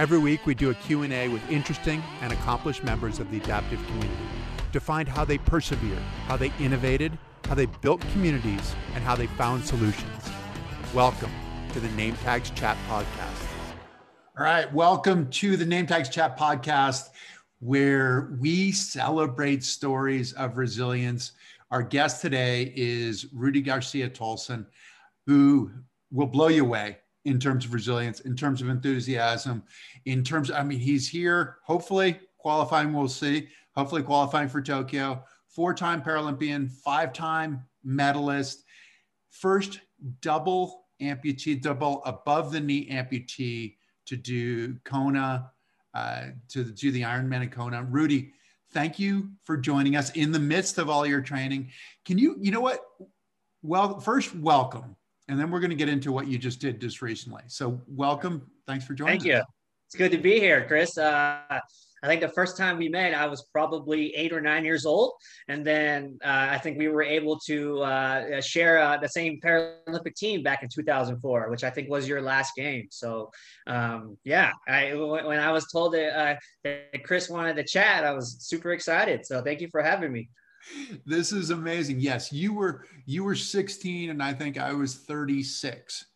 Every week we do a Q&A with interesting and accomplished members of the adaptive community to find how they persevered, how they innovated, how they built communities, and how they found solutions. Welcome to the Name Tags Chat Podcast. All right, welcome to the Name Tags Chat Podcast, where we celebrate stories of resilience. Our guest today is Rudy Garcia Tolson, who will blow you away in terms of resilience, in terms of enthusiasm, in terms, I mean, he's here, hopefully qualifying, we'll see, hopefully qualifying for Tokyo, four time Paralympian, five time medalist, first double amputee, double above the knee amputee to do Kona, uh, to do the Ironman in Kona. Rudy, thank you for joining us in the midst of all your training. Can you, you know what? Well, first, welcome and then we're going to get into what you just did just recently. So welcome. Thanks for joining. Thank you. It's good to be here, Chris. Uh, I think the first time we met, I was probably eight or nine years old, and then uh, I think we were able to uh, share uh, the same Paralympic team back in 2004, which I think was your last game. So, um, yeah, I, when I was told that, uh, that Chris wanted to chat, I was super excited. So, thank you for having me this is amazing. Yes, you were you were 16 and I think I was 36,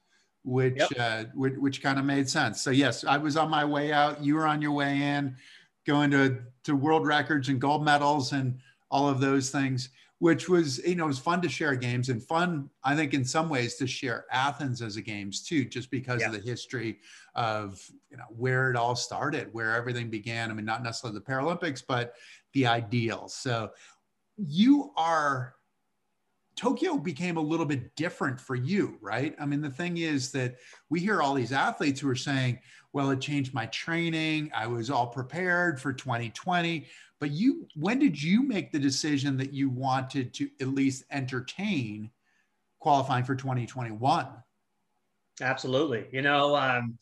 which yep. uh, which, which kind of made sense. So yes, I was on my way out. You were on your way in, going to to world records and gold medals and all of those things, which was you know it was fun to share games and fun I think in some ways to share Athens as a games too, just because of the history of you know where it all started, where everything began. I mean, not necessarily the Paralympics, but the ideals. So you are Tokyo became a little bit different for you, right? I mean, the thing is that we hear all these athletes who are saying, well, it changed my training. I was all prepared for 2020. But you, when did you make the decision that you wanted to at least entertain qualifying for 2021? Absolutely. You know, um,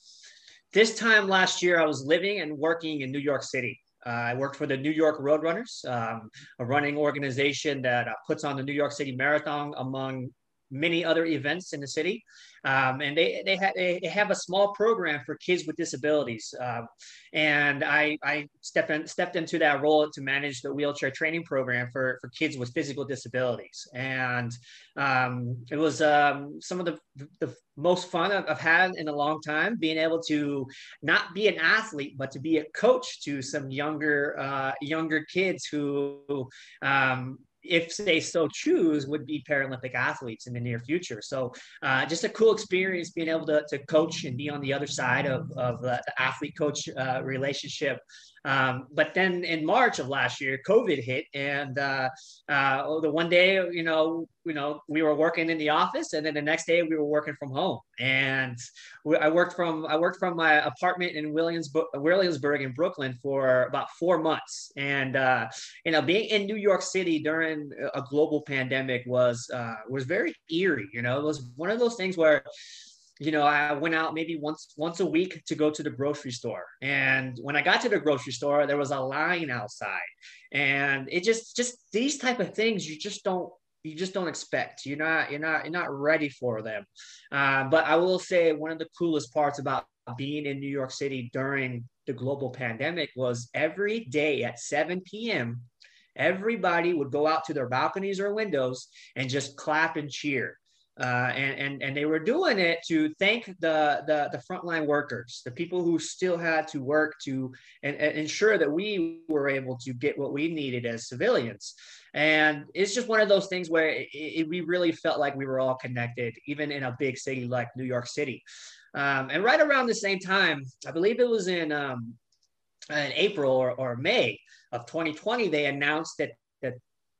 this time last year, I was living and working in New York City. Uh, I worked for the New York Roadrunners, um, a running organization that uh, puts on the New York City Marathon among many other events in the city. Um, and they they, ha- they have a small program for kids with disabilities. Um, and I, I stepped, in, stepped into that role to manage the wheelchair training program for, for kids with physical disabilities. And um, it was um, some of the, the most fun I've, I've had in a long time, being able to not be an athlete, but to be a coach to some younger uh, younger kids who um, if they so choose, would be Paralympic athletes in the near future. So uh, just a cool experience being able to, to coach and be on the other side of, of the athlete coach uh, relationship um, but then in March of last year, COVID hit, and uh, uh, the one day, you know, you know, we were working in the office, and then the next day we were working from home. And we, I worked from I worked from my apartment in Williamsburg, Williamsburg in Brooklyn for about four months. And uh, you know, being in New York City during a global pandemic was uh, was very eerie. You know, it was one of those things where you know, I went out maybe once once a week to go to the grocery store. And when I got to the grocery store, there was a line outside. And it just just these type of things you just don't you just don't expect. You're not you're not you're not ready for them. Uh, but I will say one of the coolest parts about being in New York City during the global pandemic was every day at 7 p.m. Everybody would go out to their balconies or windows and just clap and cheer uh, and, and, and they were doing it to thank the, the, the frontline workers, the people who still had to work to and, and ensure that we were able to get what we needed as civilians. And it's just one of those things where it, it, we really felt like we were all connected, even in a big city like New York City. Um, and right around the same time, I believe it was in, um, in April or, or May of 2020, they announced that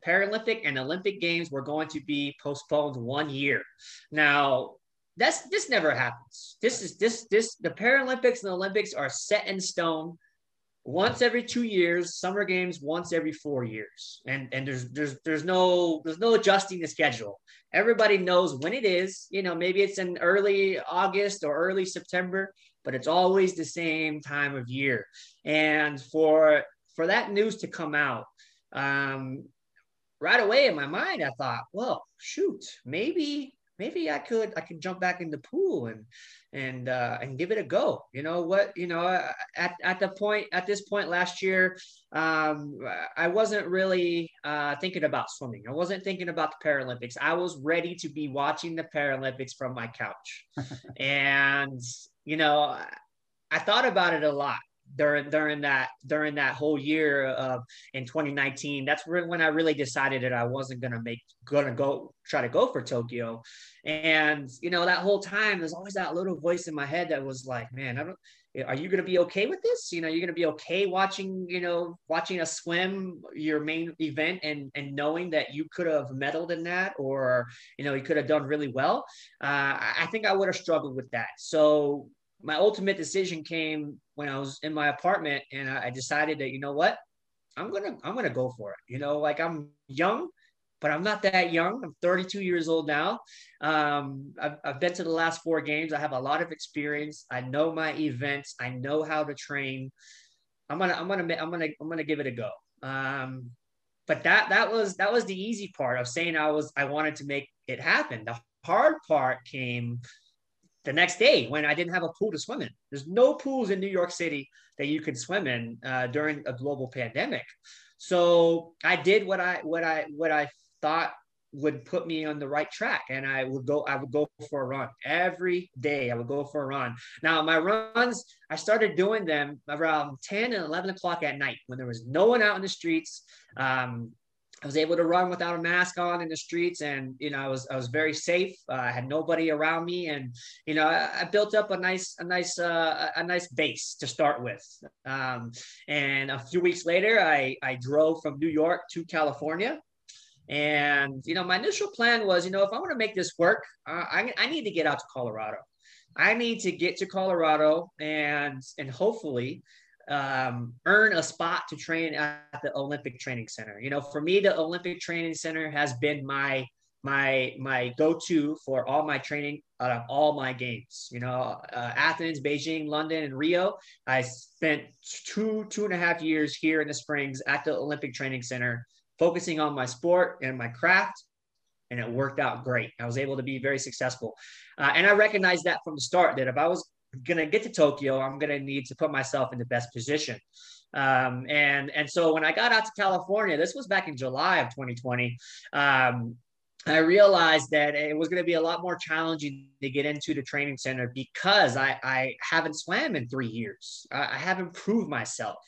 Paralympic and Olympic Games were going to be postponed one year. Now, that's this never happens. This is this this the Paralympics and Olympics are set in stone once every two years, summer games once every four years. And and there's there's there's no there's no adjusting the schedule. Everybody knows when it is. You know, maybe it's in early August or early September, but it's always the same time of year. And for for that news to come out, um, right away in my mind, I thought, well, shoot, maybe maybe I could I could jump back in the pool and and uh, and give it a go. You know what? You know, at at the point at this point last year, um, I wasn't really uh, thinking about swimming. I wasn't thinking about the Paralympics. I was ready to be watching the Paralympics from my couch, and you know, I thought about it a lot during during that during that whole year of in 2019 that's when i really decided that i wasn't going to make gonna go try to go for tokyo. And you know that whole time there's always that little voice in my head that was like man i don't are you going to be okay with this? You know you're going to be okay watching you know watching a swim your main event and and knowing that you could have medaled in that or you know you could have done really well. Uh, i think i would have struggled with that. So my ultimate decision came when I was in my apartment and I, decided that, you know what, I'm going to, I'm going to go for it. You know, like I'm young, but I'm not that young. I'm 32 years old now. Um, I've, I've been to the last four games. I have a lot of experience. I know my events. I know how to train. I'm gonna, I'm gonna, I'm gonna, I'm gonna give it a go. Um, but that, that was, that was the easy part of saying I was, I wanted to make it happen. The hard part came the next day when I didn't have a pool to swim in. There's no pools in New York City that you can swim in uh, during a global pandemic. So I did what I what I what I thought would put me on the right track and I would go I would go for a run every day I would go for a run now my runs I started doing them around 10 and 11 o'clock at night when there was no one out in the streets um, I was able to run without a mask on in the streets, and you know, I was I was very safe. Uh, I had nobody around me, and you know, I, I built up a nice a nice uh, a nice base to start with. Um, and a few weeks later, I I drove from New York to California, and you know, my initial plan was, you know, if I want to make this work, uh, I I need to get out to Colorado. I need to get to Colorado and and hopefully um, earn a spot to train at the Olympic Training Center. You know, for me, the Olympic Training Center has been my my my go-to for all my training out of all my games. You know, uh, Athens, Beijing, London, and Rio. I spent two two and a half years here in the Springs at the Olympic Training Center, focusing on my sport and my craft. And it worked out great. I was able to be very successful. Uh, and I recognized that from the start that if I was gonna get to Tokyo, I'm gonna need to put myself in the best position. Um, and and so when I got out to California, this was back in July of 2020. Um, I realized that it was going to be a lot more challenging to get into the training center because I, I haven't swam in three years. I, I haven't proved myself,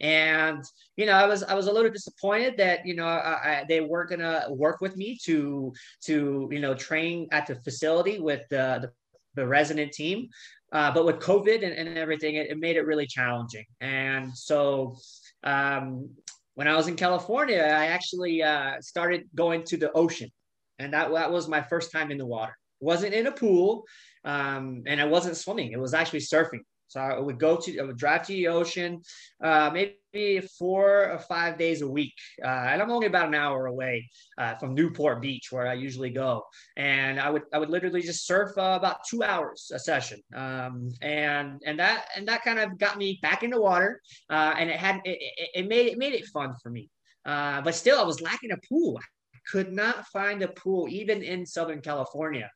and you know I was I was a little disappointed that you know I, they weren't going to work with me to to you know train at the facility with the, the the resident team. Uh, but with COVID and, and everything, it, it, made it really challenging. And so um, when I was in California, I actually uh, started going to the ocean. And that, that was my first time in the water. Wasn't in a pool um, and I wasn't swimming. It was actually surfing. So I would go to, I would drive to the ocean, uh, maybe four or five days a week. Uh, and I'm only about an hour away uh, from Newport Beach, where I usually go. And I would, I would literally just surf uh, about two hours a session. Um, and, and that, and that kind of got me back in the water. Uh, and it had, it, it, made, it made it fun for me. Uh, but still, I was lacking a pool. I could not find a pool, even in Southern California.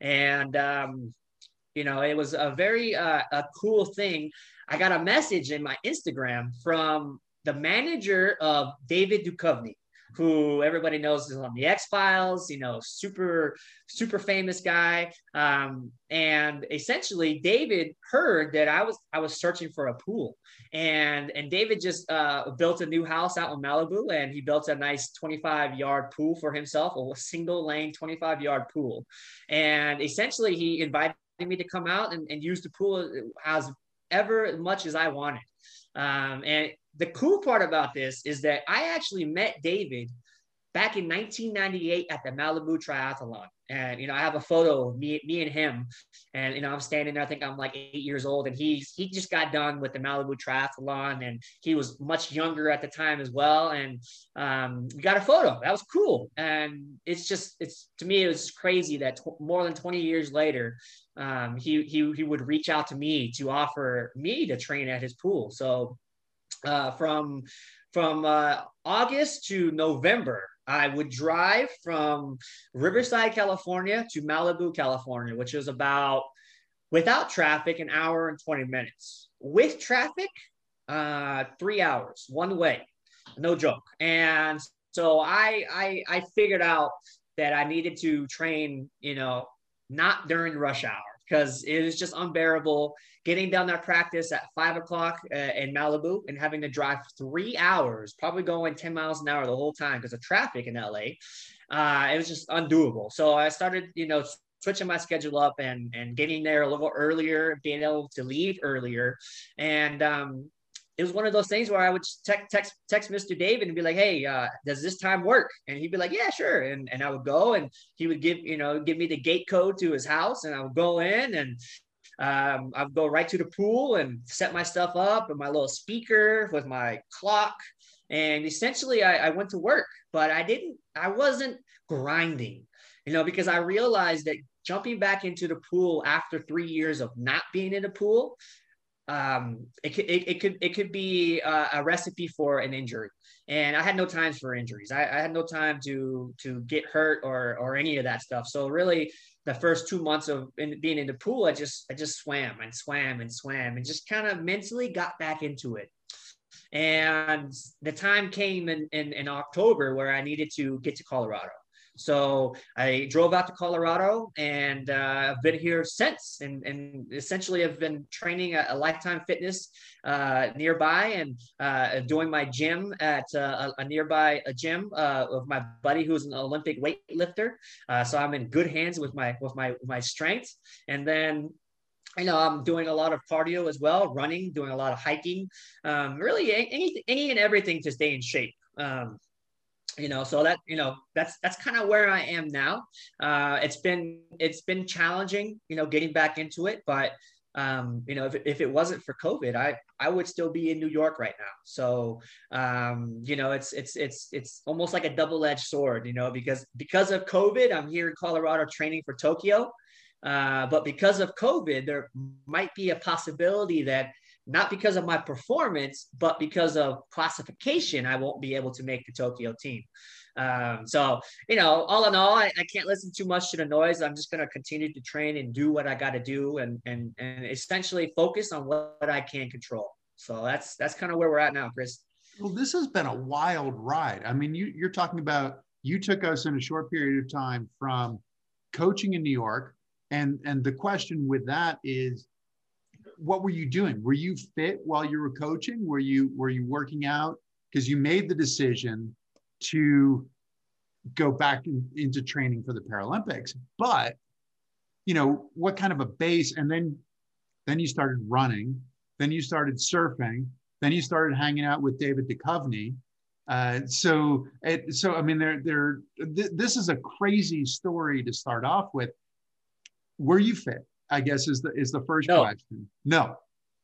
And, um, you know, it was a very uh, a cool thing. I got a message in my Instagram from the manager of David Duchovny, who everybody knows is on the X Files, you know, super, super famous guy. Um, and essentially, David heard that I was I was searching for a pool, and and David just uh, built a new house out in Malibu, and he built a nice 25 yard pool for himself, a single lane 25 yard pool, and essentially he invited me to come out and, and use the pool as ever much as I wanted. Um, and the cool part about this is that I actually met David back in 1998 at the Malibu Triathlon. And, you know, I have a photo of me, me and him. And, you know, I'm standing there, I think I'm like eight years old. And he's, he just got done with the Malibu Triathlon and he was much younger at the time as well. And um, we got a photo. That was cool. And it's just, it's to me, it was crazy that more than 20 years later, um, he, he, he would reach out to me to offer me to train at his pool. So uh, from, from uh, August to November, I would drive from Riverside, California to Malibu, California, which is about without traffic an hour and 20 minutes. With traffic, uh, three hours one way, no joke. And so I, I I figured out that I needed to train, you know, not during rush hour because it was just unbearable getting down that practice at five o'clock uh, in Malibu and having to drive three hours, probably going 10 miles an hour the whole time because of traffic in LA. Uh, it was just undoable. So I started, you know, switching my schedule up and and getting there a little earlier, being able to leave earlier, and um, it was one of those things where I would text text, text Mr. David and be like, "Hey, uh, does this time work?" And he'd be like, "Yeah, sure." And and I would go, and he would give you know give me the gate code to his house, and I would go in, and um, I would go right to the pool and set my stuff up and my little speaker with my clock, and essentially I, I went to work. But I didn't. I wasn't grinding, you know, because I realized that jumping back into the pool after three years of not being in the pool um, it could it, it could it could be a, a, recipe for an injury. And I had no times for injuries. I, I, had no time to to get hurt or or any of that stuff. So really, the first two months of in, being in the pool, I just I just swam and swam and swam and just kind of mentally got back into it. And the time came in, in in October where I needed to get to Colorado. So I drove out to Colorado and uh, I've been here since. And, and essentially, I've been training a, a Lifetime Fitness uh, nearby and uh, doing my gym at uh, a, a, nearby a gym uh, of my buddy who's an Olympic weightlifter. So I'm in good hands with my with my my strength. And then you know, I'm doing a lot of cardio as well, running, doing a lot of hiking, um, really any, any and everything to stay in shape. Um, you know so that you know that's that's kind of where i am now. Uh it's been it's been challenging you know getting back into it but um you know if, if it wasn't for covid i i would still be in new york right now. So um you know it's it's it's it's almost like a double-edged sword you know because because of covid i'm here in colorado training for tokyo. Uh, but because of covid there might be a possibility that not because of my performance, but because of classification, I won't be able to make the Tokyo team. Um, so, you know, all in all, I, I, can't listen too much to the noise. I'm just going to continue to train and do what I got to do and, and, and essentially focus on what, what I can control. So that's, that's kind of where we're at now, Chris. Well, this has been a wild ride. I mean, you, you're talking about, you took us in a short period of time from coaching in New York. And, and the question with that is, what were you doing? Were you fit while you were coaching? Were you were you working out? Because you made the decision to go back in, into training for the Paralympics. But you know what kind of a base, and then then you started running, then you started surfing, then you started hanging out with David Duchovny. Uh, so it, so I mean, there there th- this is a crazy story to start off with. Were you fit? I guess is the is the first no. question. No,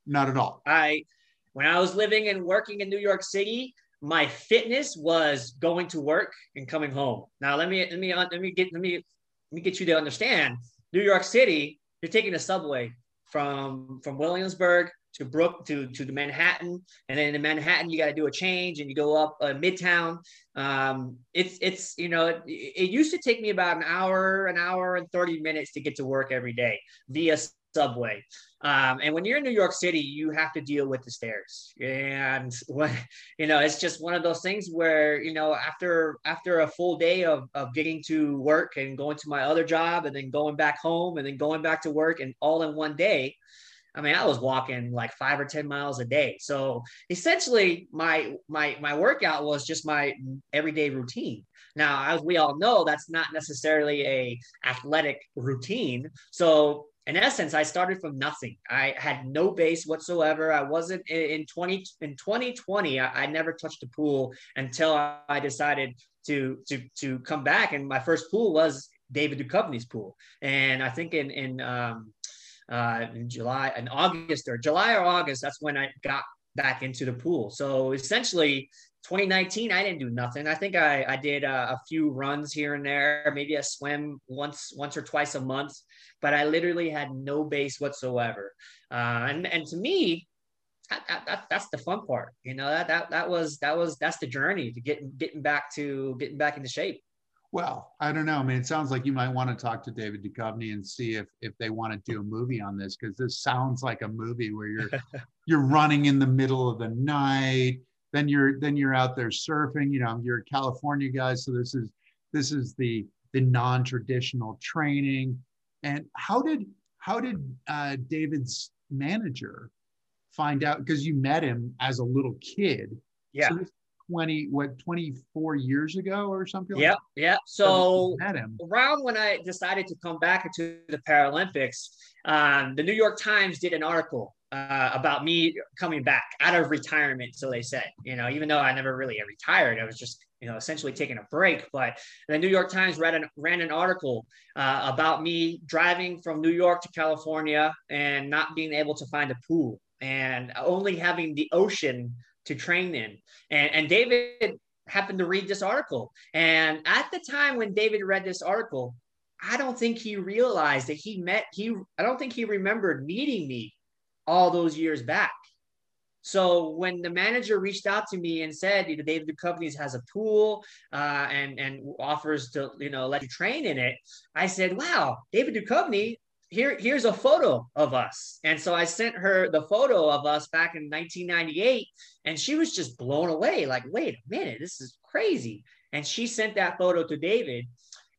not at all. I when I was living and working in New York City, my fitness was going to work and coming home. Now let me let me let me get let me let me get you to understand. New York City, you're taking a subway from from Williamsburg to Brook to to the Manhattan, and then in Manhattan you got to do a change and you go up uh, Midtown. Um, it's it's you know it, it, used to take me about an hour, an hour and thirty minutes to get to work every day via subway. Um, and when you're in New York City, you have to deal with the stairs, and when you know it's just one of those things where you know after after a full day of of getting to work and going to my other job and then going back home and then going back to work and all in one day I mean, I was walking like five or 10 miles a day. So essentially my, my, my workout was just my everyday routine. Now, as we all know, that's not necessarily a athletic routine. So in essence, I started from nothing. I had no base whatsoever. I wasn't in 20 in 2020. I, I never touched a pool until I decided to to to come back. And my first pool was David Duchovny's pool. And I think in in um, uh, in July and August or July or August. That's when I got back into the pool. So essentially, 2019, I didn't do nothing. I think I, I did a, a, few runs here and there, maybe a swim once once or twice a month, but I literally had no base whatsoever. Uh, and and to me, that, that, that, that's the fun part. You know, that, that, that was, that was, that's the journey to getting, getting back to getting back into shape. Well, I don't know. I mean, it sounds like you might want to talk to David Duchovny and see if if they want to do a movie on this because this sounds like a movie where you're you're running in the middle of the night. Then you're then you're out there surfing. You know, you're a California guy, so this is this is the the non-traditional training. And how did how did uh, David's manager find out? Because you met him as a little kid. Yeah. So 20 what 24 years ago or something yeah like yeah so around when i decided to come back into the paralympics um, the new york times did an article uh, about me coming back out of retirement so they said you know even though i never really retired i was just you know essentially taking a break. But the new york times read an, ran an article uh, about me driving from new york to california and not being able to find a pool and only having the ocean to train in. And, and David happened to read this article. And at the time when David read this article, I don't think he realized that he met, he, I don't think he remembered meeting me all those years back. So when the manager reached out to me and said, you know, David Duchovny has a pool uh, and and offers to, you know, let you train in it, I said, wow, David Duchovny, here here's a photo of us. And so i sent her the photo of us back in 1998 and she was just blown away like wait a minute this is crazy. And she sent that photo to david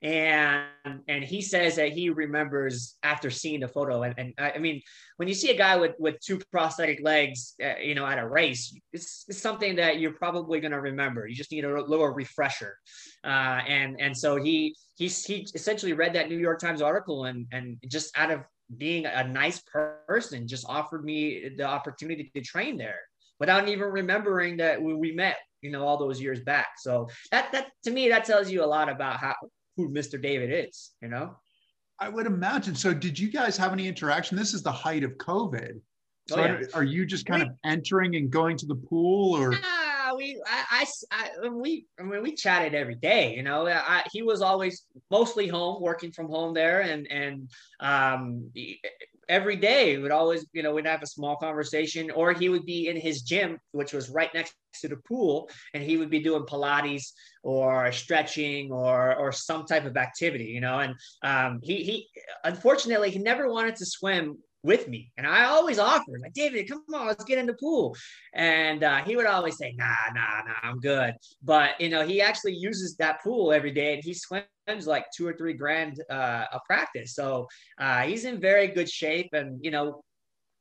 and and he says that he remembers after seeing the photo. And, and I, mean when you see a guy with with two prosthetic legs uh, you know at a race it's, it's something that you're probably going to remember. You just need a little refresher. Uh, and and so he he he essentially read that new york times article and and just out of being a nice person just offered me the opportunity to train there without even remembering that we, we met you know all those years back. So that that to me that tells you a lot about how who Mr. David is, you know? I would imagine. So, did you guys have any interaction? This is the height of COVID. So, oh, yeah. are, are, you just kind we, of entering and going to the pool, or? Ah, we, I, I, I, we, I mean, we chatted every day. You know, I, he was always mostly home, working from home there, and and um, every day would always, you know, we'd have a small conversation, or he would be in his gym, which was right next to the pool, and he would be doing Pilates or stretching or or some type of activity, you know. And um, he he unfortunately he never wanted to swim with me. And I always offered, like, David, come on, let's get in the pool. And uh, he would always say, nah, nah, nah, I'm good. But, you know, he actually uses that pool every day and he swims like two or three grand uh, a practice. So uh, he's in very good shape. And, you know,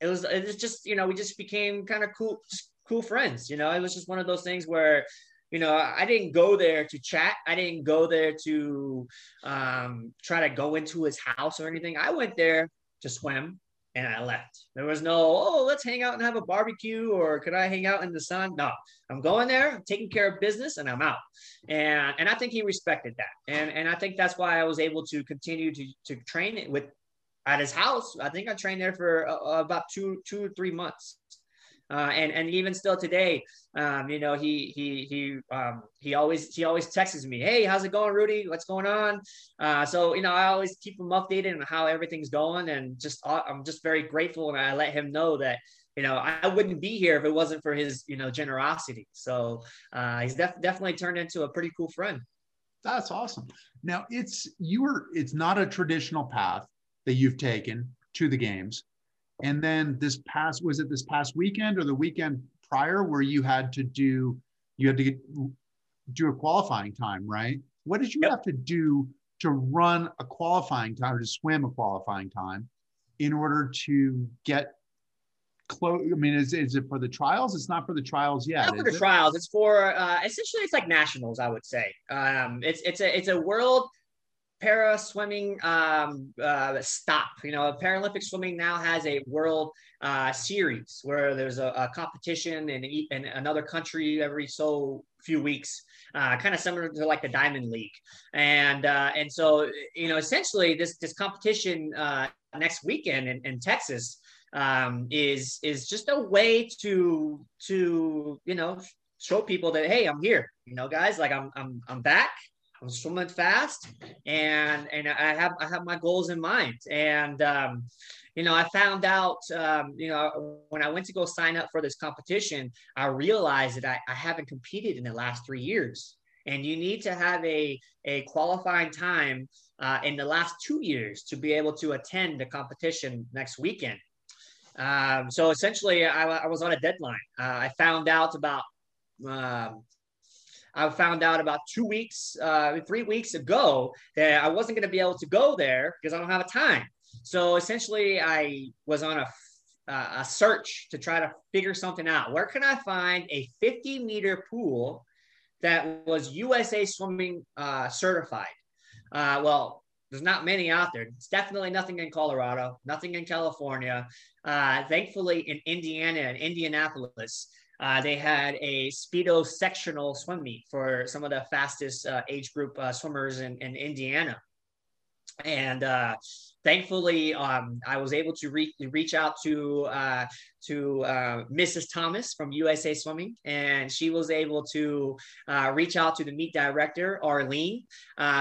it was, it was just, you know, we just became kind of cool, cool friends. You know, it was just one of those things where, you know, I didn't go there to chat. I didn't go there to um, try to go into his house or anything. I went there to swim and I left. There was no, oh, let's hang out and have a barbecue or could I hang out in the sun? No, I'm going there, I'm taking care of business and I'm out. And and I think he respected that. And and I think that's why I was able to continue to to train with at his house. I think I trained there for uh, about two two or three months. Uh, and and even still today, um, you know, he he he um, he always he always texts me, "Hey, how's it going, Rudy? What's going on?" Uh, so you know, I always keep him updated on how everything's going, and just uh, I'm just very grateful, and I let him know that you know I wouldn't be here if it wasn't for his you know generosity. So uh, he's def- definitely turned into a pretty cool friend. That's awesome. Now it's you were it's not a traditional path that you've taken to the games and then this past, was it this past weekend or the weekend prior where you had to do, you had to get, do a qualifying time, right? What did you yep. have to do to run a qualifying time or to swim a qualifying time in order to get close? I mean, is, is it for the trials? It's not for the trials yet. Not for the it? trials. It's for uh, essentially it's like nationals, I would say. Um, it's it's a it's a world para swimming um, uh, stop. You know, Paralympic swimming now has a world uh, series where there's a, a, competition in, in another country every so few weeks, uh, kind of similar to like the Diamond League. And uh, and so you know, essentially this this competition uh, next weekend in, in Texas um, is is just a way to to you know show people that hey, I'm here. You know, guys, like I'm I'm I'm back. I'm swimming fast, and and I have I have my goals in mind. And um, you know, I found out, um, you know, when I went to go sign up for this competition, I realized that I, I haven't competed in the last three years. And you need to have a, a qualifying time uh, in the last two years to be able to attend the competition next weekend. Um, so essentially, I, I, was on a deadline. Uh, I found out about um, I found out about two weeks, uh, three weeks ago that I wasn't going to be able to go there because I don't have a time. So essentially, I was on a uh, a search to try to figure something out. Where can I find a 50 meter pool that was USA Swimming uh, certified? Uh, well, there's not many out there. It's definitely nothing in Colorado, nothing in California. Uh, thankfully, in Indiana and Indianapolis, uh, they had a speedo sectional swim meet for some of the fastest uh, age group uh, swimmers in, in Indiana. And uh, thankfully, um, I was able to re- reach out to uh, to Mrs. Thomas from USA Swimming, and she was able to reach out to the meet director Arlene,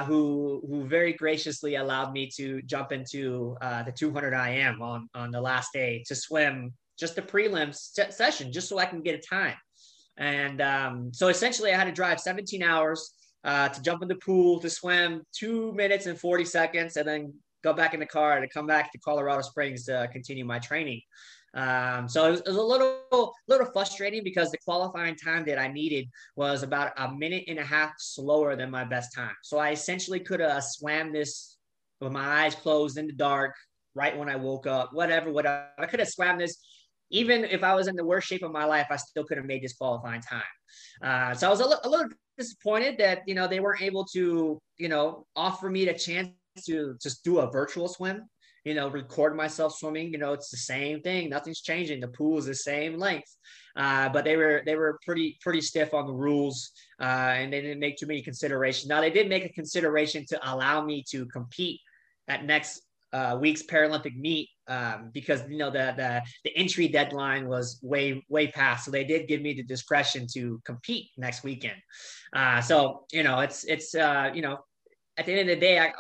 who who very graciously allowed me to jump into the 200 IM on on the last day to swim just the prelim se- session, just so I can get a time. And um, so essentially, I had to drive 17 hours. Uh, to jump in the pool, to swim two minutes and 40 seconds, and then go back in the car to come back to Colorado Springs to continue my training. Um, so it was, it was, a little, little frustrating because the qualifying time that I needed was about a minute and a half slower than my best time. So I essentially could have swam this with my eyes closed in the dark, right when I woke up, whatever, whatever. I could have swam this. Even if I was in the worst shape of my life, I still could have made this qualifying time. Uh, so I was a, a little disappointed that you know they weren't able to you know offer me the chance to just do a virtual swim, you know, record myself swimming. You know, it's the same thing. Nothing's changing. The pool is the same length. Uh, but they were they were pretty pretty stiff on the rules, uh, and they didn't make too many considerations. Now they did make a consideration to allow me to compete at next uh, week's Paralympic meet um, because you know the, the the entry deadline was way way past, so they did give me the discretion to compete next weekend. Uh, so you know it's it's uh, you know at the end of the day, I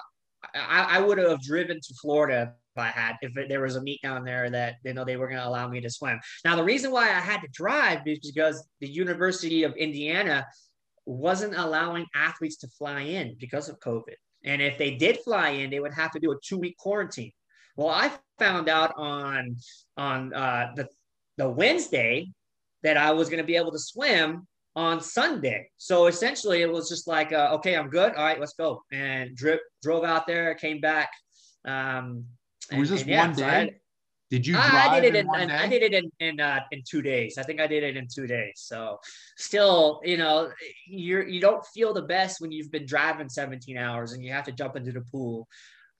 I, I would have driven to Florida if I had, if there was a meet down there that you know they were going to allow me to swim. Now the reason why I had to drive is because the University of Indiana wasn't allowing athletes to fly in because of COVID. And if they did fly in, they would have to do a two week quarantine. Well, I found out on on uh, the the Wednesday that I was going to be able to swim on Sunday. So essentially, it was just like, uh, okay, I'm good. All right, let's go. And drip, drove out there, came back. Um, and, was this and, yeah, one day? So I, did you? I, I did it in, in I did it in in uh, in two days. I think I did it in two days. So still, you know, you're you don't feel the best when you've been driving 17 hours and you have to jump into the pool.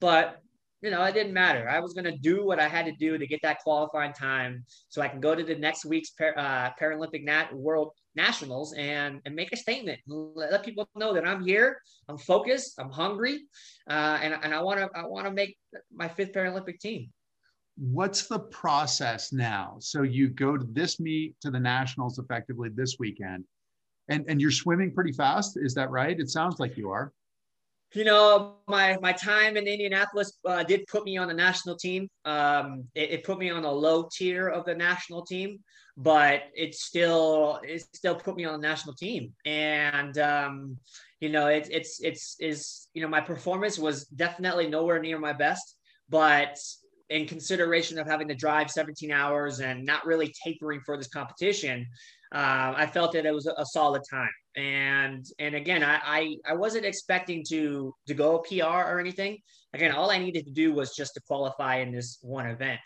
But you know, it didn't matter. I was going to do what I had to do to get that qualifying time so I can go to the next week's par- uh, Paralympic Nat- World Nationals and, and make a statement. Let, let, people know that I'm here, I'm focused, I'm hungry, uh, and, and I want to I want to make my fifth Paralympic team. What's the process now? So you go to this meet to the Nationals effectively this weekend, and, and you're swimming pretty fast. Is that right? It sounds like you are you know, my my time in Indianapolis uh, did put me on the national team. Um, it, it, put me on a low tier of the national team, but it still it still put me on the national team. And um, you know, it's it's it's is you know, my performance was definitely nowhere near my best, but in consideration of having to drive 17 hours and not really tapering for this competition, uh, I felt that it was a, a solid time. And and again I, I i wasn't expecting to to go pr or anything. Again all i needed to do was just to qualify in this one event.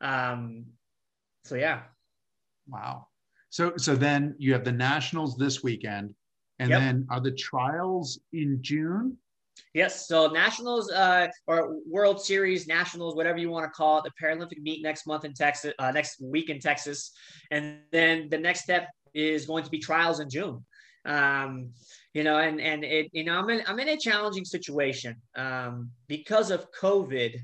Um so yeah. Wow. So so then you have the nationals this weekend and yep. then are the trials in june Yes, so nationals uh, or World Series, nationals, whatever you want to call it, the Paralympic meet next month in Texas, uh, next week in Texas, and then the next step is going to be trials in June. Um, you know, and and it, you know, I'm in I'm in a challenging situation um, because of COVID.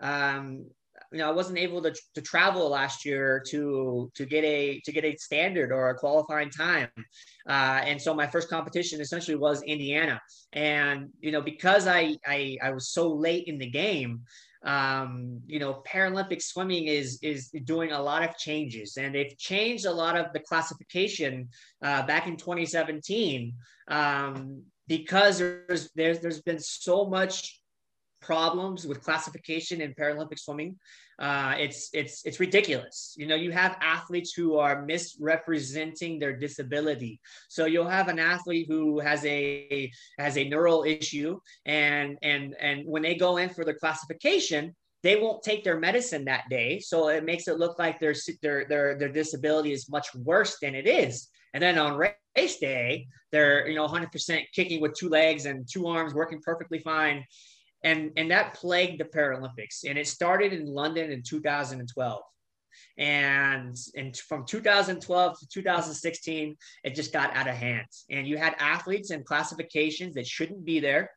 Um, you know, I wasn't able to, to travel last year to to get a to get a standard or a qualifying time, uh, and so my first competition essentially was Indiana. And you know, because I I, I was so late in the game, um, you know, Paralympic swimming is is doing a lot of changes, and they've changed a lot of the classification uh, back in 2017 um, because there's there's there's been so much problems with classification in Paralympic swimming. Uh, it's it's it's ridiculous. You know, you have athletes who are misrepresenting their disability. So you'll have an athlete who has a has a neural issue, and and and when they go in for their classification, they won't take their medicine that day. So it makes it look like their their their their disability is much worse than it is. And then on race day, they're you know 100% kicking with two legs and two arms, working perfectly fine and and that plagued the Paralympics. And it started in London in 2012. And, and from 2012 to 2016, it just got out of hand. And you had athletes and classifications that shouldn't be there.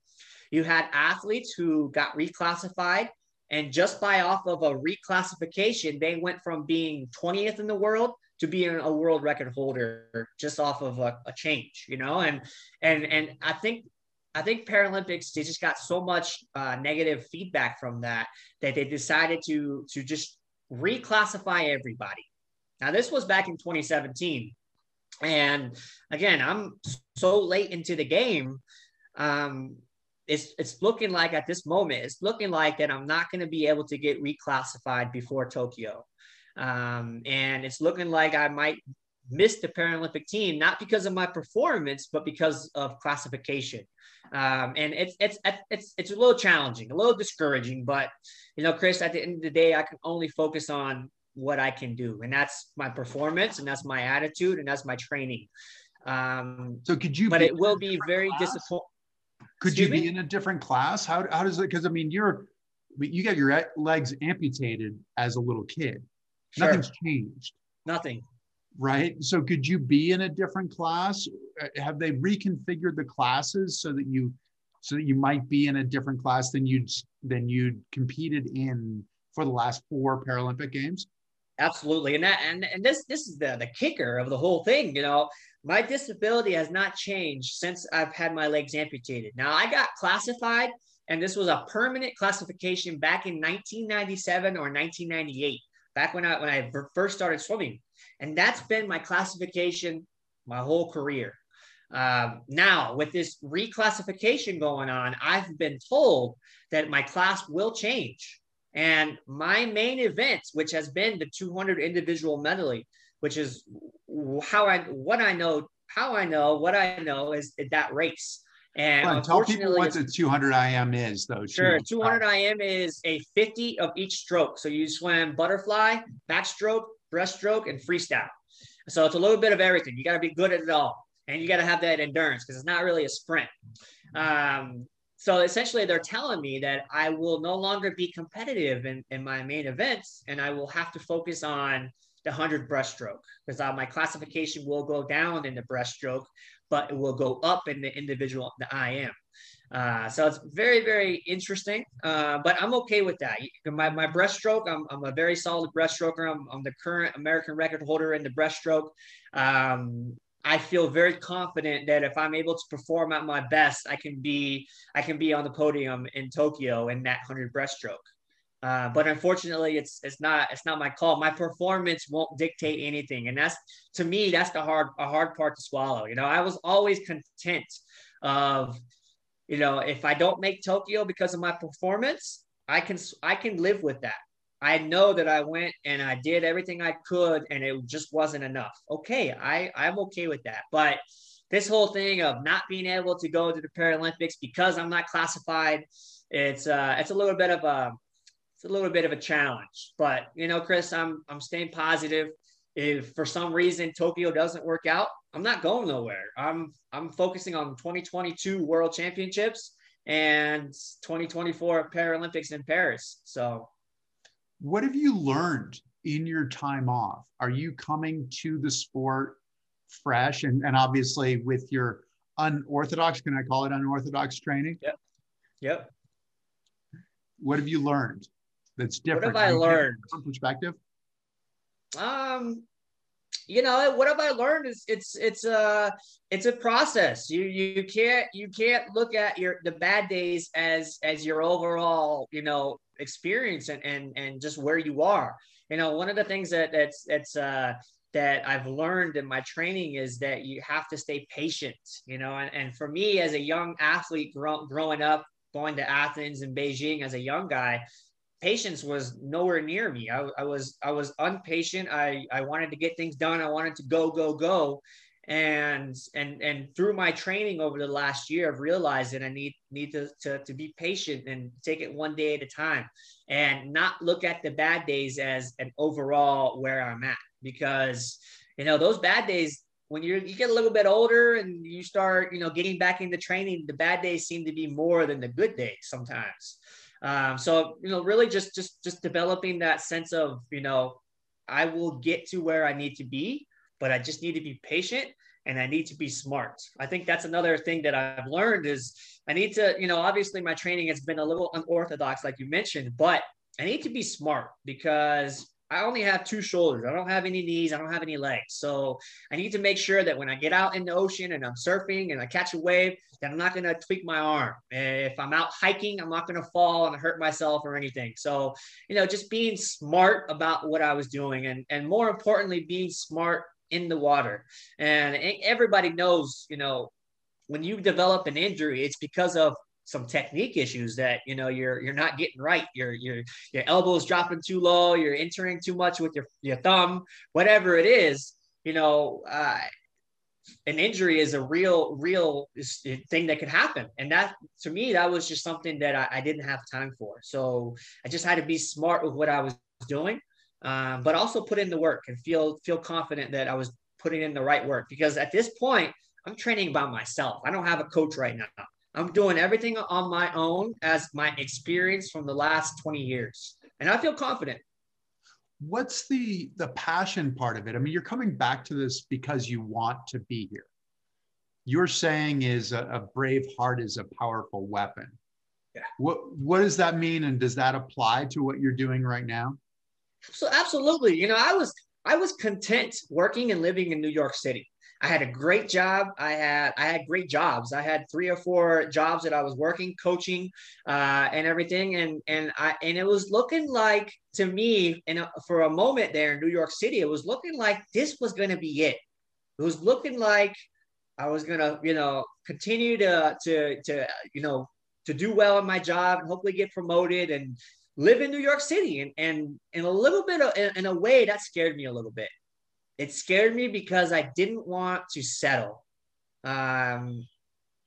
You had athletes who got reclassified. And just by off of a reclassification, they went from being 20th in the world to being a world record holder just off of a, a change, you know? And and and I think I think Paralympics they just got so much uh, negative feedback from that that they decided to to just reclassify everybody. Now this was back in 2017, and again I'm so late into the game. Um, it's it's looking like at this moment it's looking like that I'm not going to be able to get reclassified before Tokyo, um, and it's looking like I might miss the Paralympic team not because of my performance but because of classification um, and it's it's it's it's a little challenging, a little discouraging. But you know, Chris, at the end of the day, I can only focus on what I can do, and that's my performance, and that's my attitude, and that's my training. Um, so could you? But it will be very disappointing. Could Excuse you be me? in a different class? How how does it? Because I mean, you're you got your legs amputated as a little kid. Sure. Nothing's changed. Nothing right? So could you be in a different class? Uh, have they reconfigured the classes so that you so that you might be in a different class than you'd than you'd competed in for the last four Paralympic games? Absolutely. And that and, and this this is the the kicker of the whole thing, you know. My disability has not changed since I've had my legs amputated. Now I got classified and this was a permanent classification back in 1997 or 1998 back when I when I first started swimming, and that's been my classification my whole career. Um, now, with this reclassification going on, I've been told that my class will change. And my main event, which has been the 200 individual medley, which is how I what I know, how I know what I know is that race. And well, tell people what the 200 IM is, though. Sure. 200 IM is a 50 of each stroke. So you swim butterfly, backstroke, breaststroke, and freestyle. So it's a little bit of everything. You got to be good at it all. And you got to have that endurance because it's not really a sprint. Um, so essentially, they're telling me that I will no longer be competitive in, in my main events and I will have to focus on the 100 breaststroke because uh, my classification will go down in the breaststroke but it will go up in the individual, the IM. Uh, so it's very, very interesting, uh, but I'm okay with that. My, my breaststroke, I'm, I'm a very solid breaststroker. I'm, I'm the current American record holder in the breaststroke. Um, I feel very confident that if I'm able to perform at my best, I can be I can be on the podium in Tokyo in that 100 breaststroke. Uh, but unfortunately, it's it's not it's not my call. My performance won't dictate anything, and that's to me that's the hard a hard part to swallow. You know, I was always content of, you know, if I don't make Tokyo because of my performance, I can I can live with that. I know that I went and I did everything I could, and it just wasn't enough. Okay, I I'm okay with that, but this whole thing of not being able to go to the Paralympics because I'm not classified, it's uh, it's a little bit of a it's a little bit of a challenge. But you know, Chris, I'm I'm staying positive. If for some reason Tokyo doesn't work out, I'm not going nowhere. I'm I'm focusing on 2022 World Championships and 2024 Paralympics in Paris. So, what have you learned in your time off? Are you coming to the sport fresh and, and obviously with your unorthodox, can I call it unorthodox training? Yep. Yep. What have you learned? that's different? What have I learned? From perspective. Um, you know what have i learned is it's it's a it's a process you you can't you can't look at your the bad days as as your overall you know experience and and and just where you are you know one of the things that that's that's uh that I've learned in my training is that you have to stay patient, you know. And, and for me, as a young athlete grow, growing up, going to Athens and Beijing as a young guy, patience was nowhere near me. I, I was I was impatient. I I wanted to get things done. I wanted to go go go, and and and through my training over the last year, I've realized that I need need to to, to be patient and take it one day at a time, and not look at the bad days as an overall where I'm at because you know those bad days when you you get a little bit older and you start you know getting back into training the bad days seem to be more than the good days sometimes um, so you know, really just just just developing that sense of you know, I will get to where I need to be, but I just need to be patient and I need to be smart. I think that's another thing that I've learned is I need to, you know, obviously my training has been a little unorthodox, like you mentioned, but I need to be smart because I only have two shoulders. I don't have any knees. I don't have any legs. So I need to make sure that when I get out in the ocean and I'm surfing and I catch a wave, that I'm not going to tweak my arm. If I'm out hiking, I'm not going to fall and hurt myself or anything. So, you know, just being smart about what I was doing and, and more importantly, being smart in the water. And everybody knows, you know, when you develop an injury, it's because of some technique issues that you know you're you're not getting right. Your your your elbows dropping too low. You're entering too much with your your thumb. Whatever it is, you know, uh, an injury is a real real thing that could happen. And that to me, that was just something that I, I didn't have time for. So I just had to be smart with what I was doing, um, but also put in the work and feel feel confident that I was putting in the right work because at this point. I'm training by myself. I don't have a coach right now. I'm doing everything on my own as my experience from the last 20 years. And I feel confident. What's the the passion part of it? I mean, you're coming back to this because you want to be here. You're saying is a, a brave heart is a powerful weapon. Yeah. What what does that mean and does that apply to what you're doing right now? So absolutely. You know, I was I was content working and living in New York City. I had a great job. I had I had great jobs. I had three or four jobs that I was working, coaching, uh, and everything. And and I and it was looking like to me, and for a moment there in New York City, it was looking like this was going to be it. It was looking like I was gonna, you know, continue to to to you know to do well in my job and hopefully get promoted and live in New York City. And and in a little bit of in, in a way that scared me a little bit it scared me because I didn't want to settle. Um,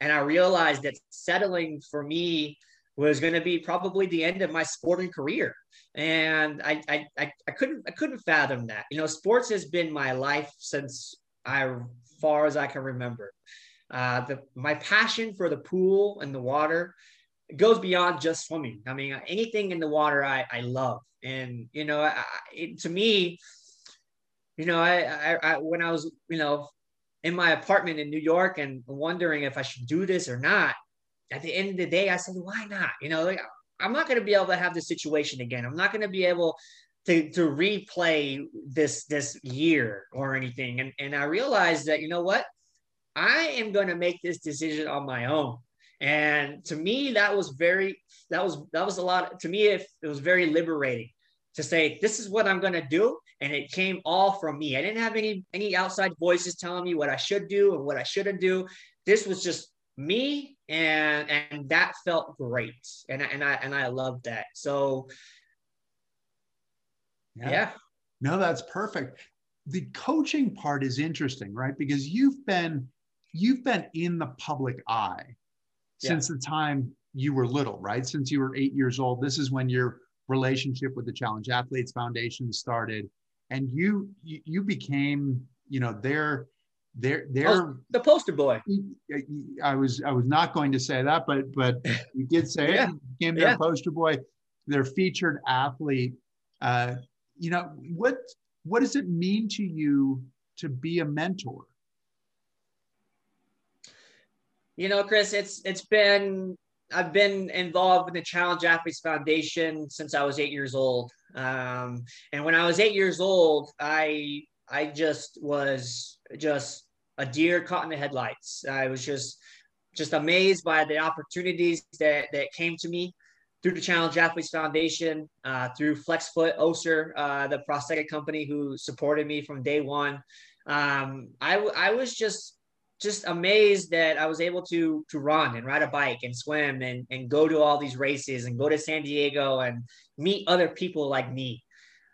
and I realized that settling for me was going to be probably the end of my sporting career. And I, I, I, I, couldn't, I couldn't fathom that. You know, sports has been my life since I, far as I can remember. Uh, the, my passion for the pool and the water goes beyond just swimming. I mean, anything in the water I, I love. And, you know, I, it, to me, you know, I, I, I when I was, you know, in my apartment in New York and wondering if I should do this or not, at the end of the day, I said, why not? You know, like, I'm not going to be able to have this situation again. I'm not going to be able to, to replay this this year or anything. And, and I realized that, you know what? I am going to make this decision on my own. And to me, that was very, that was, that was a lot, to me, it, it was very liberating to say this is what I'm going to do, and it came all from me. I didn't have any any outside voices telling me what I should do and what I shouldn't do. This was just me, and and that felt great, and and I and I loved that. So yeah. yeah. No, that's perfect. The coaching part is interesting, right? Because you've been you've been in the public eye since yeah. the time you were little, right? Since you were eight years old. This is when you're relationship with the Challenged Athletes Foundation started, and you you, you became you know their their their the poster boy. I was I was not going to say that, but but you did say yeah. it. You became their yeah. poster boy, their featured athlete. Uh, you know what what does it mean to you to be a mentor? You know, Chris, it's it's been I've been involved in the Challenged Athletes Foundation since I was eight years old. Um, and when I was eight years old, I I just was just a deer caught in the headlights. I was just just amazed by the opportunities that that came to me through the Challenged Athletes Foundation, uh, through FlexFoot Össur, uh, the prosthetic company who supported me from day one. Um, I, I was just just amazed that I was able to to run and ride a bike and swim and and go to all these races and go to San Diego and meet other people like me.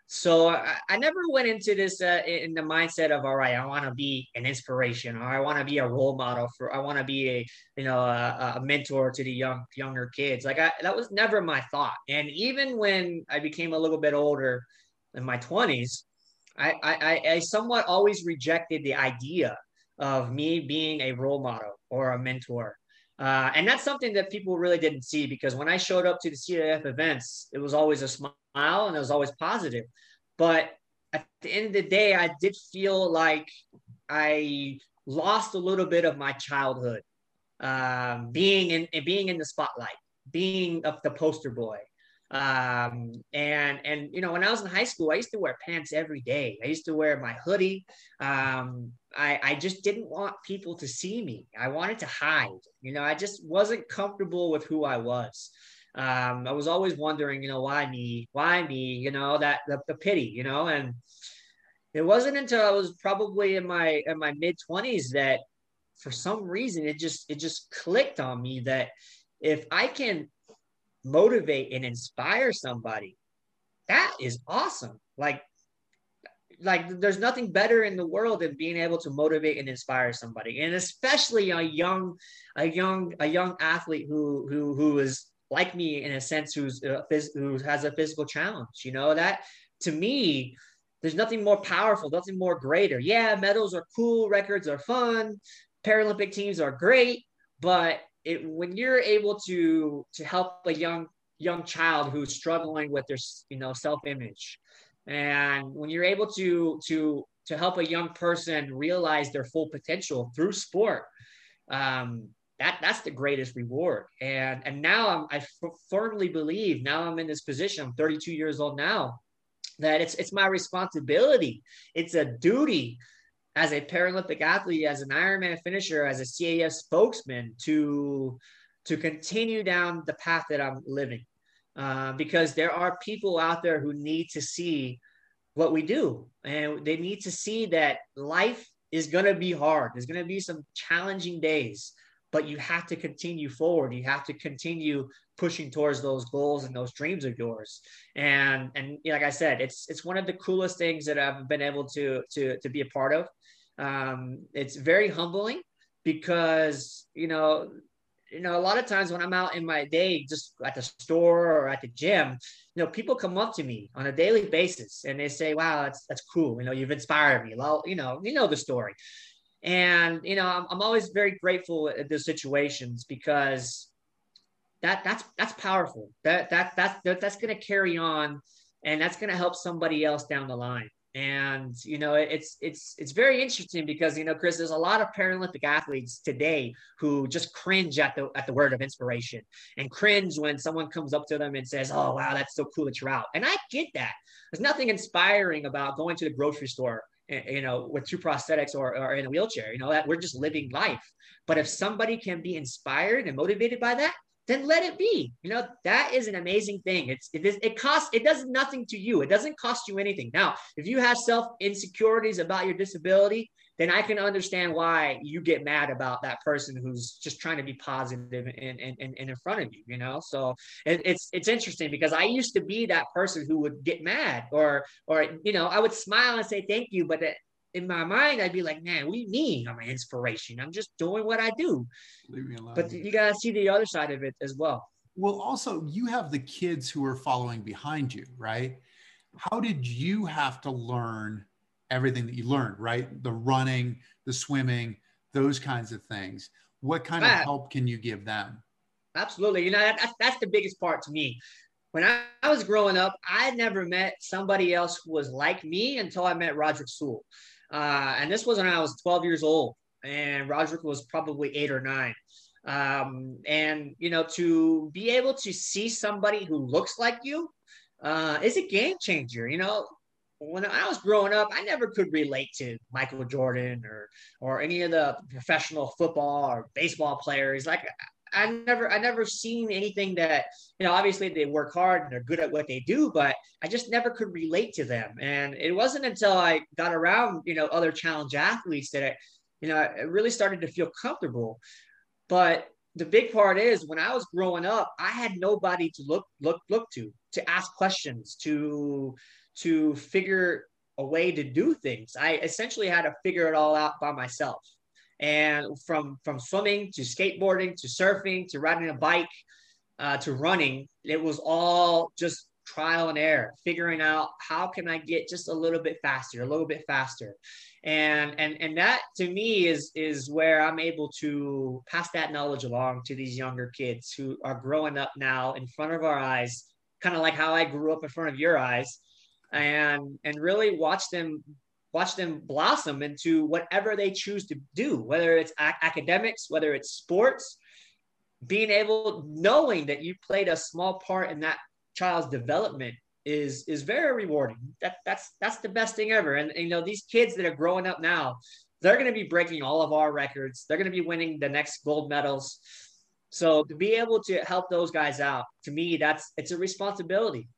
So I, I never went into this uh, in the mindset of all right, I want to be an inspiration or I want to be a role model for I want to be a you know a, a, mentor to the young younger kids. Like I, that was never my thought. And even when I became a little bit older in my twenties, I, I I somewhat always rejected the idea of me being a role model or a mentor. Uh, and that's something that people really didn't see because when I showed up to the CAF events, it was always a smile and it was always positive. But at the end of the day, I did feel like I lost a little bit of my childhood, um, being in being in the spotlight, being the poster boy, um, and and you know when I was in high school, I used to wear pants every day. I used to wear my hoodie. Um, I, I just didn't want people to see me. I wanted to hide. You know, I just wasn't comfortable with who I was. Um, I was always wondering, you know, why me? Why me? You know, that the, the pity, you know, and it wasn't until I was probably in my in my mid 20s that for some reason it just it just clicked on me that if I can motivate and inspire somebody, that is awesome. Like like there's nothing better in the world than being able to motivate and inspire somebody and especially a young a young a young athlete who who who is like me in a sense who's uh, phys- who has a physical challenge you know that to me there's nothing more powerful nothing more greater yeah medals are cool records are fun paralympic teams are great but it when you're able to to help a young young child who's struggling with their you know self-image and when you're able to to to help a young person realize their full potential through sport, um, that that's the greatest reward. And and now I'm, I f- firmly believe now I'm in this position. I'm 32 years old now. That it's it's my responsibility. It's a duty as a Paralympic athlete, as an Ironman finisher, as a CAF spokesman to to continue down the path that I'm living. Uh, because there are people out there who need to see what we do. And they need to see that life is going to be hard. There's going to be some challenging days but you have to continue forward. You have to continue pushing towards those goals and those dreams of yours. And and like i said it's it's one of the coolest things that i've been able to to to be a part of um, it's very humbling because you know you know, a lot of times when I'm out in my day, just at the store or at the gym, you know, people come up to me on a daily basis and they say, "Wow, that's that's cool. You know, you've inspired me." Well, you know, you know the story, and you know, I'm, I'm always very grateful at those situations because that that's that's powerful. That that that, that that's going to carry on, and that's going to help somebody else down the line and you know it's it's it's very interesting because you know chris there's a lot of paralympic athletes today who just cringe at the at the word of inspiration and cringe when someone comes up to them and says oh wow that's so cool that you're out. And i get that. There's nothing inspiring about going to the grocery store eh, you know with two prosthetics or, or in a wheelchair you know that we're just living life. But if somebody can be inspired and motivated by that then let it be. You know, that is an amazing thing. It's it is it costs it does nothing to you. It doesn't cost you anything. Now, if you have self insecurities about your disability, then I can understand why you get mad about that person who's just trying to be positive and and, and, in front of you, you know? So it, it's it's interesting because I used to be that person who would get mad or or you know, I would smile and say thank you, but in my mind, I'd be like, man, what do you mean I'm an inspiration? I'm just doing what I do. Leave me alone. But you got to see the other side of it as well. Well, also, you have the kids who are following behind you, right? How did you have to learn everything that you learned, right? The running, the swimming, those kinds of things. What kind of help can you give them? Absolutely. You know, that, that's, the biggest part to me when I, I, was growing up, I had never met somebody else who was like me until I met Roderick Sewell. Uh, and this was when I was 12 years old, and Roderick was probably eight or nine. Um, and you know, to be able to see somebody who looks like you uh, is a game changer. You know, when I was growing up, I never could relate to Michael Jordan or or any of the professional football or baseball players. Like I never I never seen anything that you know obviously they work hard and they're good at what they do but I just never could relate to them. And it wasn't until I got around you know other challenge athletes that I you know I really started to feel comfortable. But the big part is when I was growing up I had nobody to look look look to to ask questions to to figure a way to do things. I essentially had to figure it all out by myself. And from from swimming to skateboarding to surfing to riding a bike uh, to running it was all just trial and error figuring out how can i get just a little bit faster a little bit faster. And and and that to me is is where i'm able to pass that knowledge along to these younger kids who are growing up now in front of our eyes kind of like how i grew up in front of your eyes and and really watch them watch them blossom into whatever they choose to do, whether it's academics, whether it's sports, being able, knowing that you played a small part in that child's development is is very rewarding. That that's that's the best thing ever. And, and you know, these kids that are growing up now, they're going to be breaking all of our records. They're going to be winning the next gold medals. So to be able to help those guys out, to me, that's it's a responsibility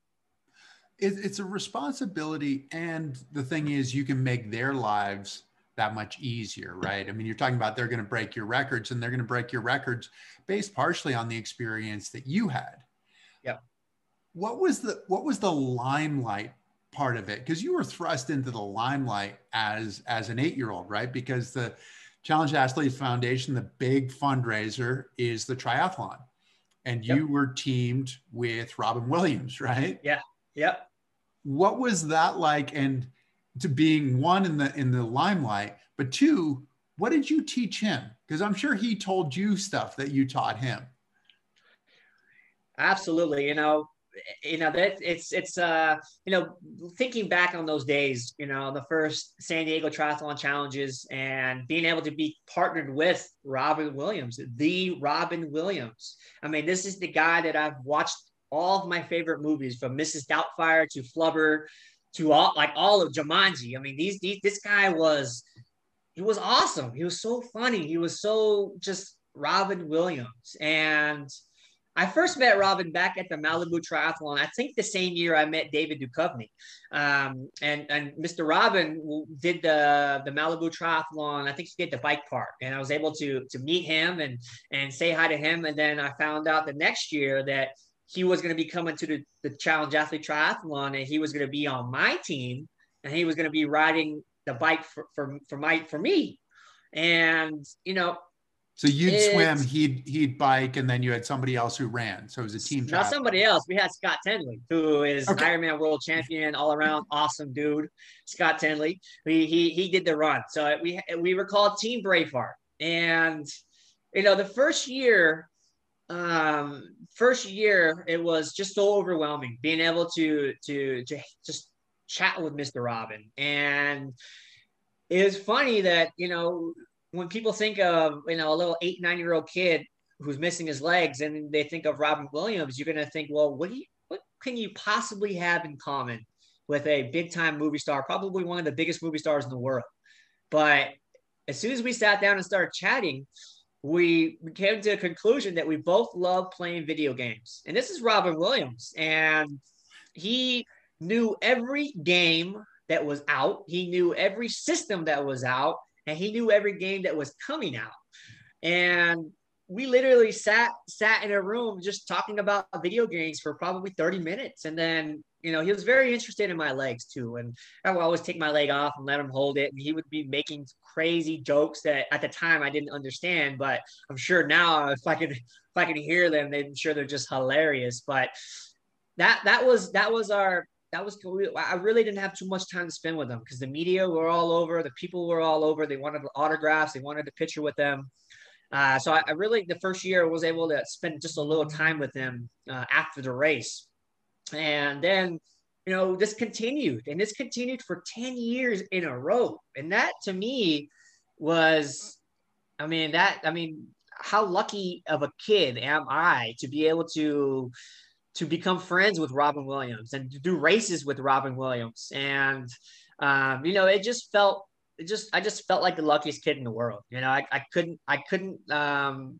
it, it's a responsibility and the thing is you can make their lives that much easier right i mean you're talking about they're going to break your records and they're going to break your records based partially on the experience that you had yeah what was the what was the limelight part of it because you were thrust into the limelight as as an eight year old right because the challenged athletes foundation the big fundraiser is the triathlon and you yep. were teamed with robin williams right yeah Yep. What was that like? And to being one in the in the limelight, but two, what did you teach him? Because I'm sure he told you stuff that you taught him. Absolutely. You know, you know that it's it's uh you know thinking back on those days you know the first san diego triathlon challenges and being able to be partnered with robin williams the robin williams i mean this is the guy that i've watched all of my favorite movies from Mrs. Doubtfire to Flubber to all like all of Jumanji. I mean, these, these this guy was he was awesome. He was so funny. He was so just Robin Williams. And I first met Robin back at the Malibu Triathlon. I think the same year I met David Duchovny. Um, and and Mr. Robin did the the Malibu Triathlon. I think he did the bike park, and I was able to to meet him and and say hi to him. And then I found out the next year that he was going to be coming to the, the Challenge Athlete Triathlon and he was going to be on my team and he was going to be riding the bike for, for, for my, for me. And, you know, so you'd swim, he'd he'd bike, and then you had somebody else who ran. So it was a team. Not somebody else. We had Scott Tinley, who is okay. Ironman world champion, all around awesome dude. Scott Tinley. He he he did the run. So we we were called Team Braveheart, and you know the first year um, first year it was just so overwhelming being able to to to just chat with Mr. Robin, and it was funny that you know when people think of you know a little eight nine year old kid who's missing his legs and they think of Robin Williams, you're gonna think, well, what do you what can you possibly have in common with a big time movie star, probably one of the biggest movie stars in the world? But as soon as we sat down and started chatting, we came to a conclusion that we both love playing video games. And this is Robin Williams. And he knew every game that was out, he knew every system that was out, and he knew every game that was coming out. And we literally sat sat in a room just talking about video games for probably 30 minutes. And then you know he was very interested in my legs too. And i would always take my leg off and let him hold it. And he would be making crazy jokes that at the time i didn't understand. But i'm sure now if i could if i could hear them i'm sure they're just hilarious. But that that was that was our that was I really didn't have too much time to spend with them because the media were all over, the people were all over. They wanted autographs, they wanted a picture with them. Uh, so I, I, really, the first year, was able to spend just a little time with them uh, after the race, and then you know this continued, and this continued for ten years in a row, and that to me was, I mean that I mean how lucky of a kid am I to be able to to become friends with Robin Williams and to do races with Robin Williams. And um, you know, it just felt it just I just felt like the luckiest kid in the world. You know, I, I couldn't I couldn't um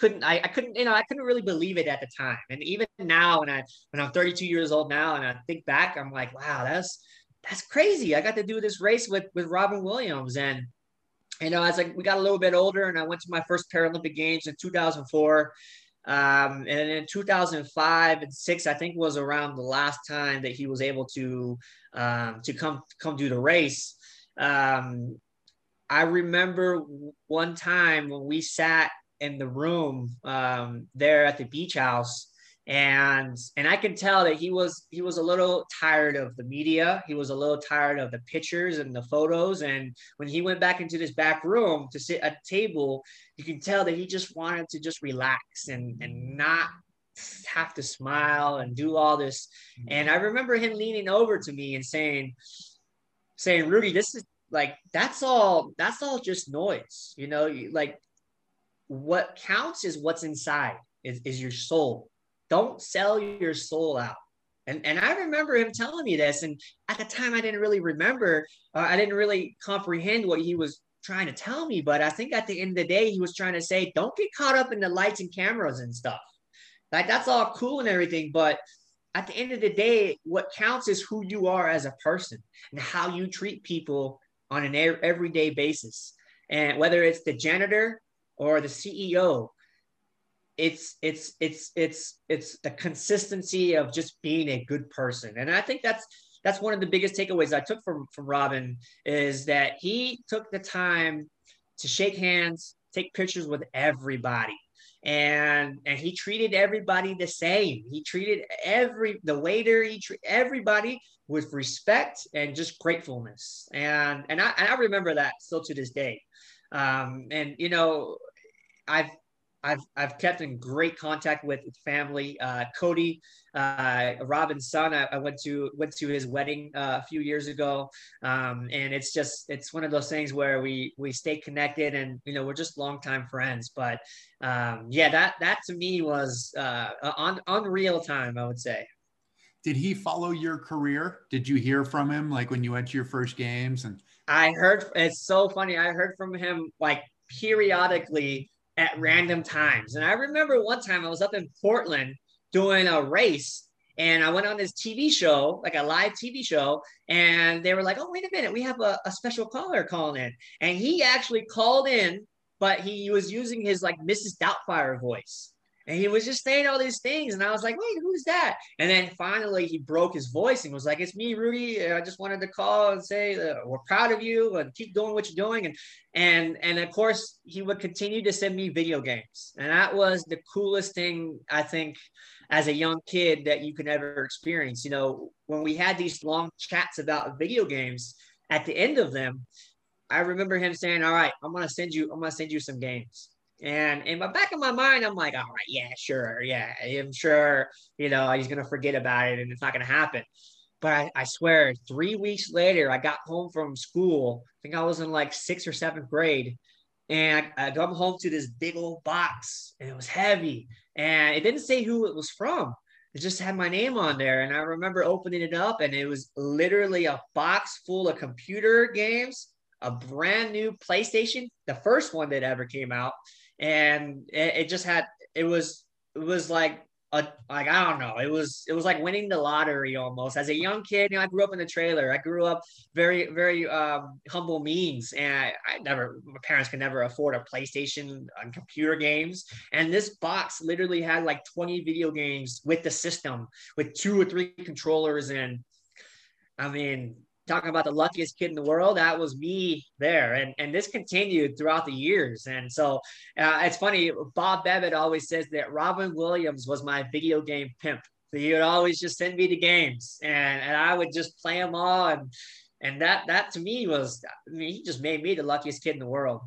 couldn't I, I couldn't you know I couldn't really believe it at the time. And even now when I when I'm 32 years old now and I think back, I'm like, wow, that's that's crazy. I got to do this race with with Robin Williams and you know, as like we got a little bit older and I went to my first Paralympic Games in 2004. Um, and in 2005 and six, I think was around the last time that he was able to um, to come come do the race. Um, I remember one time when we sat in the room um, there at the beach house and and I can tell that he was he was a little tired of the media. He was a little tired of the pictures and the photos. And when he went back into this back room to sit at a table, you can tell that he just wanted to just relax and and not have to smile and do all this. And I remember him leaning over to me and saying, saying, Rudy, this is like that's all that's all just noise. You know, like what counts is what's inside, is, is your soul don't sell your soul out. And, and I remember him telling me this. And at the time, I didn't really remember, uh, I didn't really comprehend what he was trying to tell me. But I think at the end of the day, he was trying to say, don't get caught up in the lights and cameras and stuff. Like, that's all cool and everything. But at the end of the day, what counts is who you are as a person and how you treat people on an everyday basis. And whether it's the janitor or the CEO it's it's it's it's it's the consistency of just being a good person. And i think that's that's one of the biggest takeaways i took from from robin is that he took the time to shake hands take pictures with everybody. And and he treated everybody the same. He treated every the waiter he treated everybody with respect and just gratefulness. And and i, and I remember that still to this day. Um and you know i've I've I've kept in great contact with family. Uh, Cody, uh, Robin's son, I, I, went to went to his wedding uh, a few years ago, um, and it's just it's one of those things where we we stay connected, and you know we're just longtime friends. But um, yeah, that that to me was uh, on unreal time, I would say. Did he follow your career? Did you hear from him like when you went to your first games? And I heard it's so funny. I heard from him like periodically at random times. And I remember one time I was up in Portland doing a race and I went on this TV show, like a live TV show, and they were like, oh, wait a minute, we have a, a special caller calling in. And he actually called in, but he was using his like Mrs. Doubtfire voice. And he was just saying all these things. And I was like, wait, who's that? And then finally he broke his voice and was like, it's me, Rudy. I just wanted to call and say we're proud of you and keep doing what you're doing. And, and, and of course he would continue to send me video games. And that was the coolest thing, I think, as a young kid that you could ever experience. You know, when we had these long chats about video games at the end of them, I remember him saying, all right, I'm going to send you, I'm going to send you some games and in my back of my mind, I'm like, all right, yeah, sure. Yeah, I'm sure, you know, he's to forget about it and it's not to happen. But I, I, swear, three weeks later, I got home from school. I think I was in like sixth or seventh grade. And I, I come home to this big old box and it was heavy. And it didn't say who it was from. It just had my name on there. And I remember opening it up and it was literally a box full of computer games, a brand new PlayStation, the first one that ever came out and it, it just had it was it was like a, like I don't know. It was it was like winning the lottery almost. As a young kid, you know, I grew up in the trailer. I grew up very very um, humble means, and I, I, never my parents could never afford a PlayStation on computer games. And this box literally had like 20 video games with the system, with two or three controllers, and I mean, talking about the luckiest kid in the world, that was me there. And, and this continued throughout the years. And so uh, it's funny, Bob Babbitt always says that Robin Williams was my video game pimp. So he would always just send me the games and, and I would just play them all. And, and that, that to me was, I mean, he just made me the luckiest kid in the world.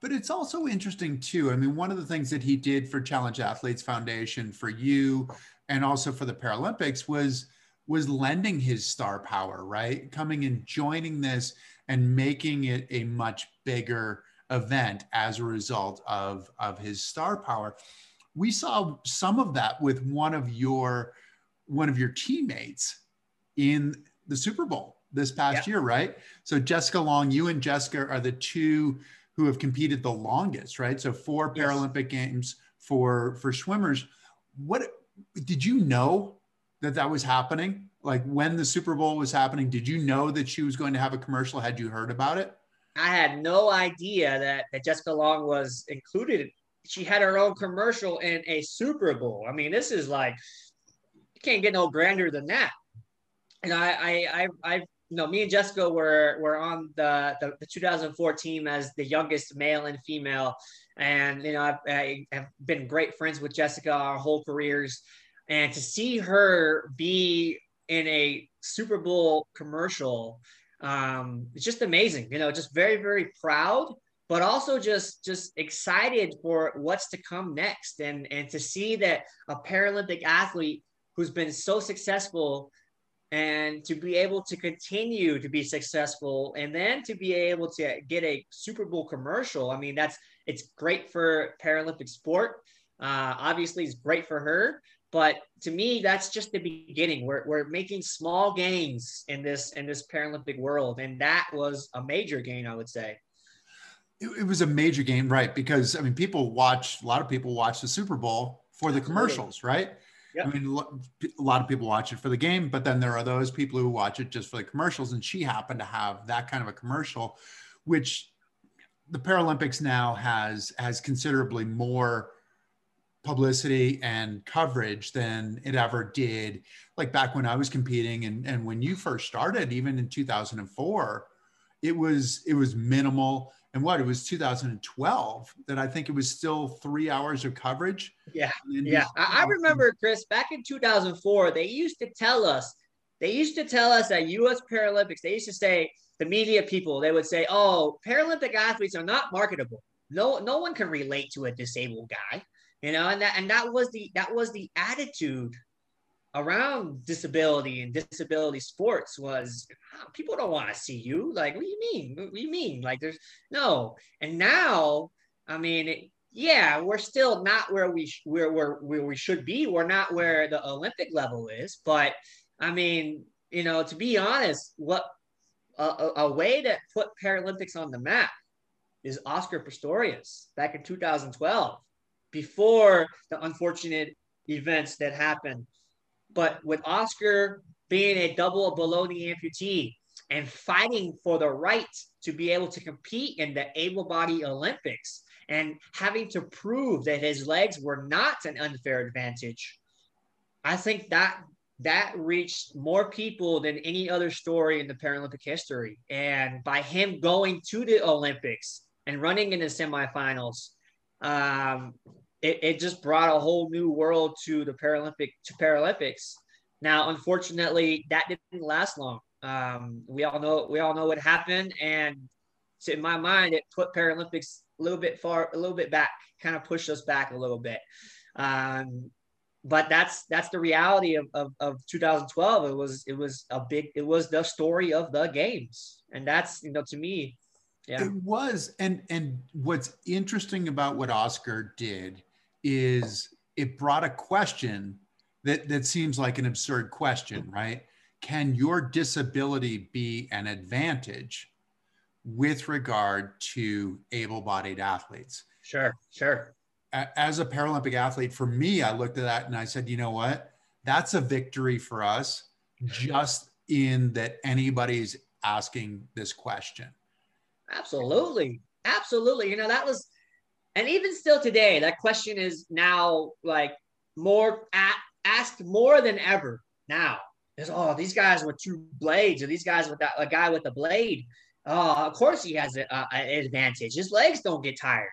But it's also interesting too. I mean, one of the things that he did for Challenged Athletes Foundation for you and also for the Paralympics was – was lending his star power, right? Coming and joining this and making it a much bigger event as a result of, of his star power. We saw some of that with one of your one of your teammates in the Super Bowl this past year, right? So Jessica Long, you and Jessica are the two who have competed the longest, right? So four yes. Paralympic games for for swimmers. What did you know that that was happening? Like when the Super Bowl was happening, did you know that she was going to have a commercial? Had you heard about it? I had no idea that, that Jessica Long was included. She had her own commercial in a Super Bowl. I mean, this is like you can't get no grander than that. And I, I, I, I you know, me and Jessica were were on the, the, the 2004 team as the youngest male and female, and you know, I've, I have been great friends with Jessica our whole careers, and to see her be in a Super Bowl commercial um, it's just amazing. You know, just very very proud, but also just just excited for what's to come next, and and to see that a Paralympic athlete who's been so successful and to be able to continue to be successful and then to be able to get a super bowl commercial i mean that's it's great for paralympic sport uh, obviously it's great for her but to me, that's just the beginning. We're, we're making small gains in this in this Paralympic world, and that was a major gain, I would say. It, it was a major gain, right? Because I mean, people watch a lot of people watch the Super Bowl for the commercials, right? Yep. I mean, a lot of people watch it for the game, but then there are those people who watch it just for the commercials. And she happened to have that kind of a commercial, which the Paralympics now has has considerably more publicity and coverage than it ever did like back when I was competing and, and when you first started, even in 2004, it was it was minimal. And what it was 2012 that I think it was still three hours of coverage. Yeah. Yeah. I, I remember Chris back in 2004, they used to tell us, they used to tell us at US Paralympics, they used to say, the media people, they would say, oh, Paralympic athletes are not marketable. No, no one can relate to a disabled guy you know and that and that was the that was the attitude around disability and disability sports was oh, people don't want to see you. Like what do you mean? What do you mean? Like there's no. And now i mean it, yeah we're still not where we sh- where, where where we should be. We're not where the olympic level is. But i mean you know to be honest what a, a way to put paralympics on the map is oscar pistorius back in 2012 before the unfortunate events that happened. But with Oscar being a double below the amputee and fighting for the right to be able to compete in the able body Olympics and having to prove that his legs were not an unfair advantage, I think that that reached more people than any other story in the Paralympic history. And by him going to the Olympics and running in the semifinals, um, it, it just brought a whole new world to the Paralympic to Paralympics. Now, unfortunately, that didn't last long. Um, we all know we all know what happened, and so in my mind, it put Paralympics a little bit far, a little bit back, kind of pushed us back a little bit. Um, but that's that's the reality of, of, of 2012. It was it was a big it was the story of the games, and that's you know to me yeah. It was. And and what's interesting about what Oscar did is it brought a question that that seems like an absurd question, right? Can your disability be an advantage with regard to able-bodied athletes? Sure, sure. As a Paralympic athlete, for me, I looked at that and I said, you know what? That's a victory for us, just in that anybody's asking this question. Absolutely. Absolutely. You know, that was, and even still today, that question is now like more asked more than ever now. Is oh, these guys with two blades, or these guys with that, a guy with a blade. Oh, of course he has an advantage. His legs don't get tired.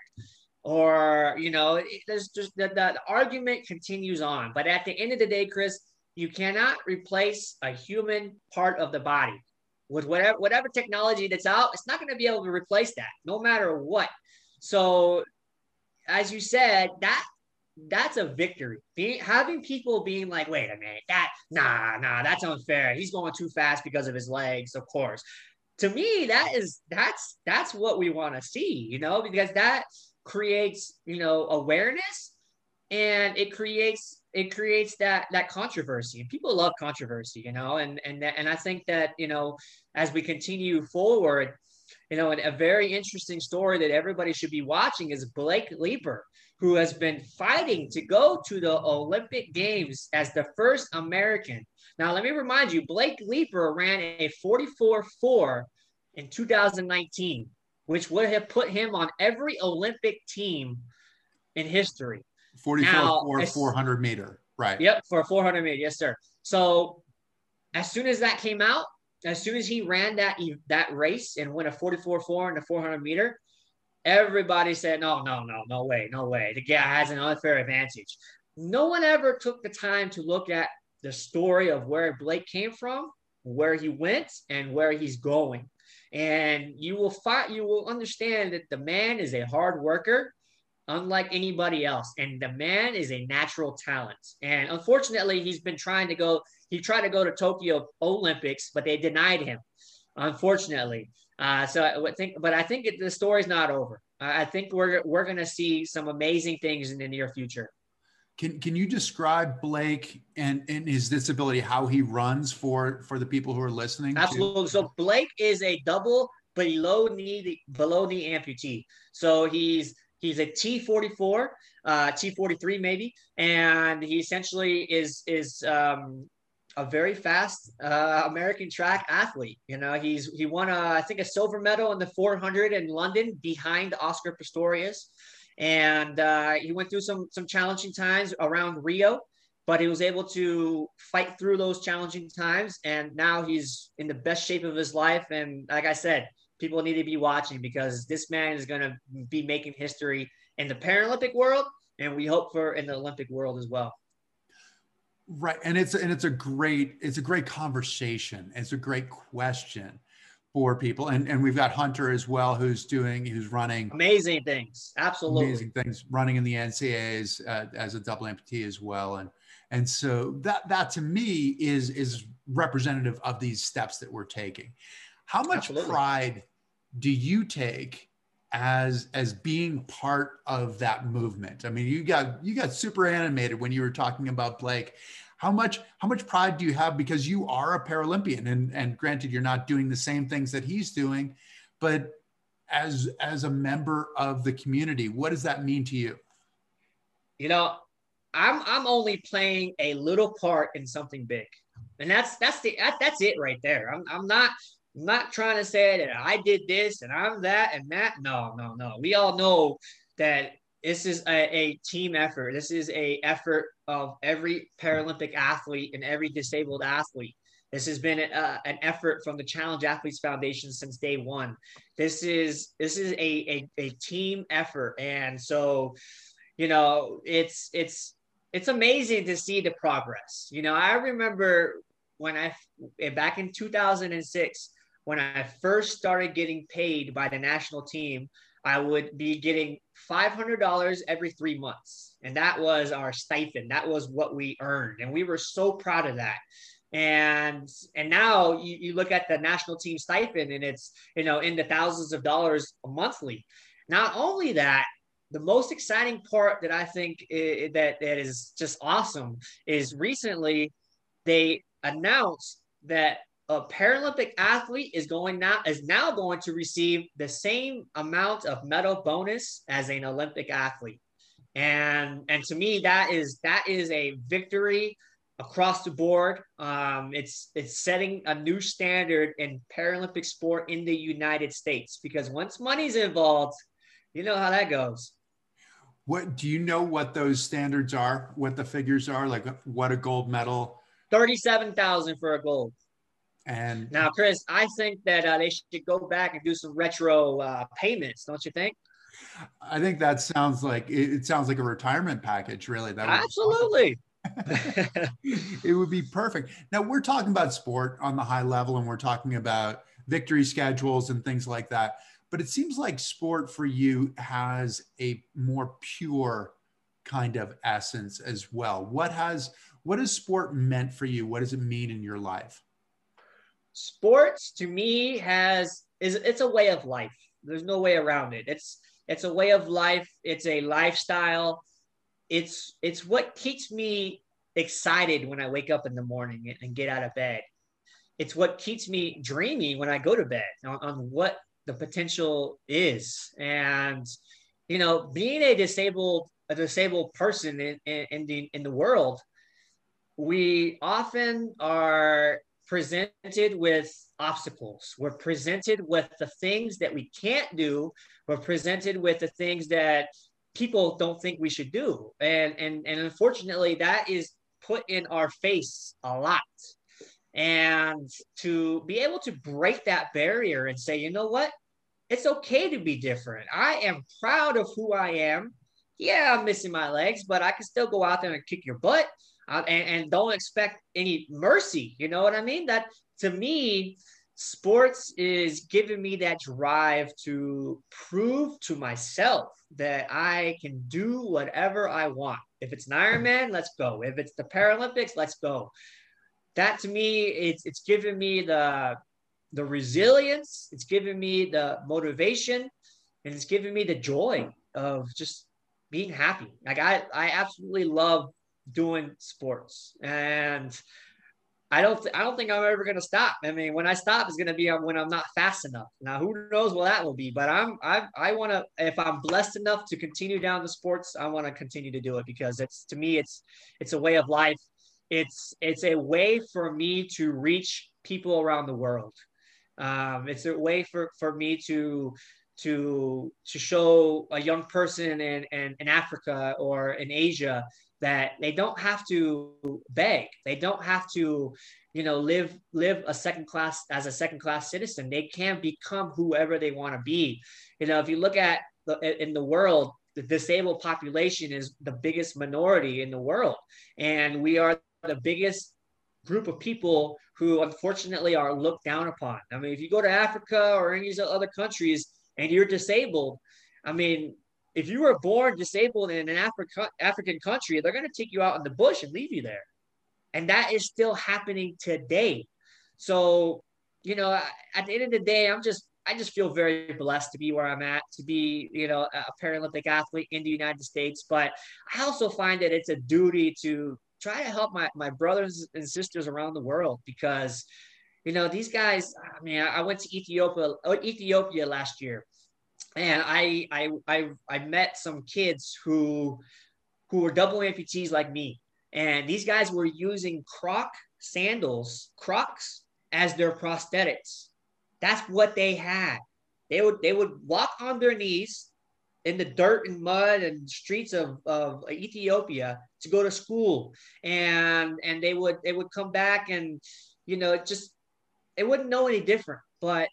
Or, you know, there's just the, the argument continues on. But at the end of the day, Chris, you cannot replace a human part of the body with whatever whatever technology that's out, it's not going to be able to replace that, no matter what. So, as you said, that that's a victory. Being, having people being like, "Wait a minute, that nah, nah, that's unfair. He's going too fast because of his legs." Of course, to me, that is that's that's what we want to see, you know, because that creates, you know, awareness and it creates it creates that that controversy and people love controversy you know and and and i think that you know as we continue forward you know and a very interesting story that everybody should be watching is blake leeper who has been fighting to go to the olympic games as the first american now let me remind you blake leeper ran a 44-4 in 2019 which would have put him on every olympic team in history 44 now, for 400 meter. Right. Yep. For 400 meter. Yes, sir. So as soon as that came out, as soon as he ran that, that race and went a 44 4 in the 400 meter, everybody said, no, no, no, no way, no way. The guy has an unfair advantage. No one ever took the time to look at the story of where Blake came from, where he went, and where he's going. And you will find, you will understand that the man is a hard worker unlike anybody else. And the man is a natural talent. And unfortunately, he's been trying to go, he tried to go to Tokyo Olympics, but they denied him, unfortunately. Uh, so I would think, but I think it, the story's not over. I think we're, we're going to see some amazing things in the near future. Can, can you describe Blake and, and his disability, how he runs for, for the people who are listening? Absolutely. To? So Blake is a double below knee, below knee amputee. So he's He's a T44, uh, T43 maybe, and he essentially is is um, a very fast uh, American track athlete. You know, he's he won a, I think a silver medal in the 400 in London behind Oscar Pistorius, and uh, he went through some some challenging times around Rio, but he was able to fight through those challenging times, and now he's in the best shape of his life. And like I said, people need to be watching because this man is going to be making history in the Paralympic world, and we hope for in the Olympic world as well. Right, and it's and it's a great it's a great conversation. It's a great question for people, and and we've got Hunter as well, who's doing who's running amazing things, absolutely amazing things, running in the NCAA's uh, as a double amputee as well, and and so that that to me is is representative of these steps that we're taking. How much Absolutely. pride do you take as as being part of that movement? I mean, you got you got super animated when you were talking about Blake. How much how much pride do you have because you are a Paralympian and and granted you're not doing the same things that he's doing, but as as a member of the community, what does that mean to you? You know, I'm I'm only playing a little part in something big. And that's that's the that, that's it right there. I'm I'm not I'm not trying to say that I did this and I'm that and that. No, no, no. We all know that this is a, a, team effort. This is a effort of every Paralympic athlete and every disabled athlete. This has been a, an effort from the Challenged Athletes Foundation since day one. This is this is a, a, a team effort, and so you know it's it's it's amazing to see the progress. You know, I remember when I back in 2006 when I first started getting paid by the national team, I would be getting $500 every three months. And that was our stipend. That was what we earned. And we were so proud of that. And and now you, you look at the national team stipend and it's, you know, in the thousands of dollars monthly. Not only that, the most exciting part that I think is, that, that is just awesome is recently they announced that a Paralympic athlete is going now is now going to receive the same amount of medal bonus as an Olympic athlete. And and to me that is that is a victory across the board. Um, it's it's setting a new standard in Paralympic sport in the United States because once money's involved, you know how that goes. What do you know what those standards are? What the figures are? Like what a gold medal? Thirty-seven thousand for a gold. And now, Chris, I think that uh, they should go back and do some retro uh, payments, don't you think? I think that sounds like it, sounds like a retirement package, really. That absolutely. it would be perfect. Now we're talking about sport on the high level, and we're talking about victory schedules and things like that. But it seems like sport for you has a more pure kind of essence as well. What has what has sport meant for you? What does it mean in your life? Sports to me has is it's a way of life. There's no way around it. It's it's a way of life. It's a lifestyle. It's it's what keeps me excited when I wake up in the morning and get out of bed. It's what keeps me dreaming when I go to bed on, on what the potential is. And you know, being a disabled a disabled person in, in, in the in the world, we often are presented with obstacles. We're presented with the things that we can't do. We're presented with the things that people don't think we should do. And and and unfortunately that is put in our face a lot. And to be able to break that barrier and say, you know what? It's okay to be different. I am proud of who I am. Yeah, I'm missing my legs, but I can still go out there and kick your butt uh, and, and don't expect any mercy. You know what I mean? That to me, sports is giving me that drive to prove to myself that I can do whatever I want. If it's an Ironman, let's go. If it's the Paralympics, let's go. That to me, it's it's giving me the the resilience, it's giving me the motivation, and it's giving me the joy of just being happy. Like I, I absolutely love doing sports, and I don't, th- I don't think I'm ever going to stop. I mean, when I stop, it's going to be when I'm not fast enough. Now, who knows what that will be? But I'm, I, I want to. If I'm blessed enough to continue down the sports, I want to continue to do it because it's to me, it's, it's a way of life. It's, it's a way for me to reach people around the world. Um, it's a way for for me to to to show a young person in, in, in Africa or in Asia that they don't have to beg. They don't have to, you know, live live a second class as a second class citizen. They can become whoever they want to be. You know, if you look at the, in the world, the disabled population is the biggest minority in the world, and we are the biggest group of people who unfortunately are looked down upon. I mean, if you go to Africa or any of these other countries and you're disabled, I mean, if you were born disabled in an Africa, African country, they're going to take you out in the bush and leave you there. And that is still happening today. So, you know, at the end of the day, I'm just, I just feel very blessed to be where I'm at, to be, you know, a Paralympic athlete in the United States. But I also find that it's a duty to try to help my, my brothers and sisters around the world because, you know, these guys, I mean, I went to Ethiopia, uh, Ethiopia last year and I, I I I met some kids who who were double amputees like me, and these guys were using Croc sandals, Crocs, as their prosthetics. That's what they had. They would they would walk on their knees in the dirt and mud and streets of, of Ethiopia to go to school, and and they would they would come back and you know it just it wouldn't know any different, but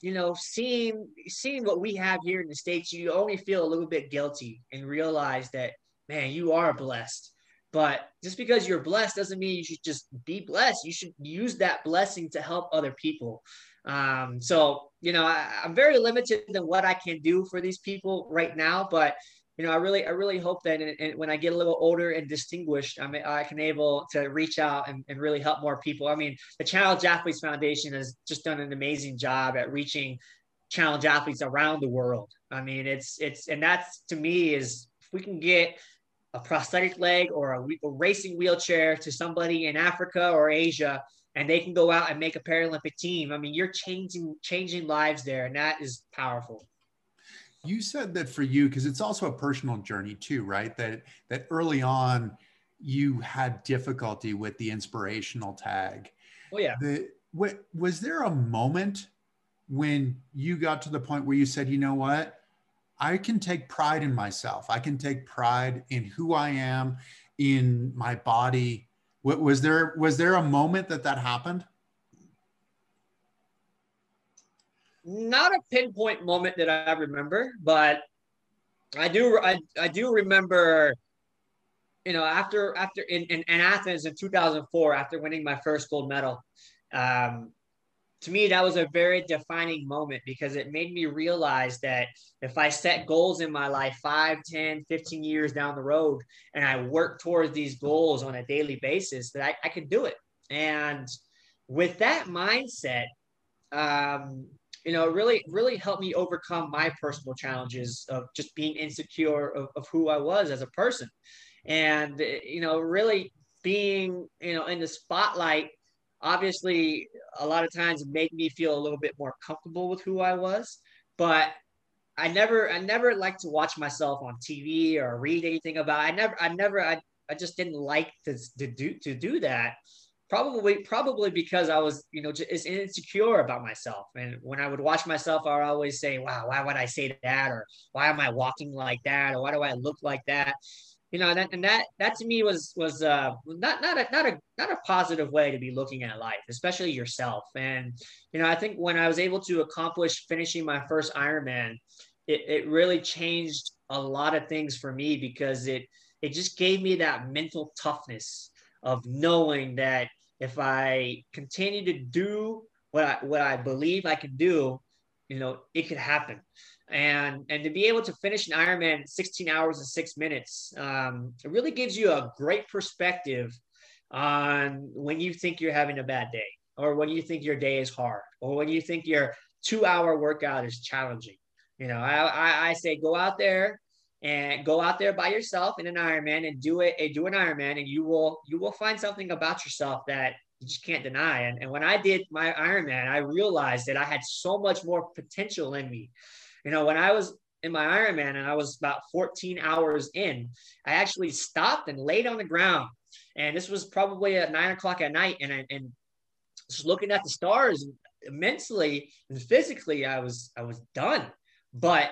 you know, seeing seeing what we have here in the states, you only feel a little bit guilty and realize that, man, you are blessed. But just because you're blessed doesn't mean you should just be blessed. You should use that blessing to help other people. Um, so, you know, I, I'm very limited in what I can do for these people right now, but you know, I really, I really hope that in, in, when I get a little older and distinguished, I mean, I can able to reach out and, and really help more people. I mean, the Challenged Athletes Foundation has just done an amazing job at reaching challenge athletes around the world. I mean, it's, it's, and that's to me is if we can get a prosthetic leg or a, a racing wheelchair to somebody in Africa or Asia, and they can go out and make a Paralympic team. I mean, you're changing, changing lives there, and that is powerful you said that for you because it's also a personal journey too right? That that early on you had difficulty with the inspirational tag. Oh yeah. The, what, was there a moment when you got to the point where you said you know what? I can take pride in myself. I can take pride in who i am in my body. What was there was there a moment that that happened not a pinpoint moment that I remember, but I do I, I do remember you know after after in, in, in Athens in 2004 after winning my first gold medal um, to me that was a very defining moment because it made me realize that if I set goals in my life 5 10 15 years down the road and I work towards these goals on a daily basis that I, I could do it. And with that mindset, um, you know, really, really helped me overcome my personal challenges of just being insecure of, of who I was as a person. And, you know, really being, you know, in the spotlight, obviously a lot of times made me feel a little bit more comfortable with who I was. But I never, I never liked to watch myself on TV or read anything about. I never, I never, I, I just didn't like to, to do to do that probably probably because I was you know just insecure about myself. And when I would watch myself I would always say wow why would I say that? Or why am I walking like that? Or why do I look like that? You know and that and that, that to me was was uh not not a not a not a positive way to be looking at life especially yourself. And you know I think when I was able to accomplish finishing my first Ironman it, it really changed a lot of things for me because it it just gave me that mental toughness of knowing that if I continue to do what I what I believe I can do, you know, it could happen. And and to be able to finish an Ironman 16 hours and six minutes, um, it really gives you a great perspective on when you think you're having a bad day, or when you think your day is hard, or when you think your two hour workout is challenging. You know, I, I, I say go out there and go out there by yourself in an Ironman and do it, eh, do an Ironman, and you will you will find something about yourself that you just can't deny. And, and when I did my Ironman, I realized that I had so much more potential in me. You know, when I was in my Ironman and I was about 14 hours in, I actually stopped and laid on the ground. And this was probably at nine o'clock at night, and and just looking at the stars mentally and physically, I was I was done. But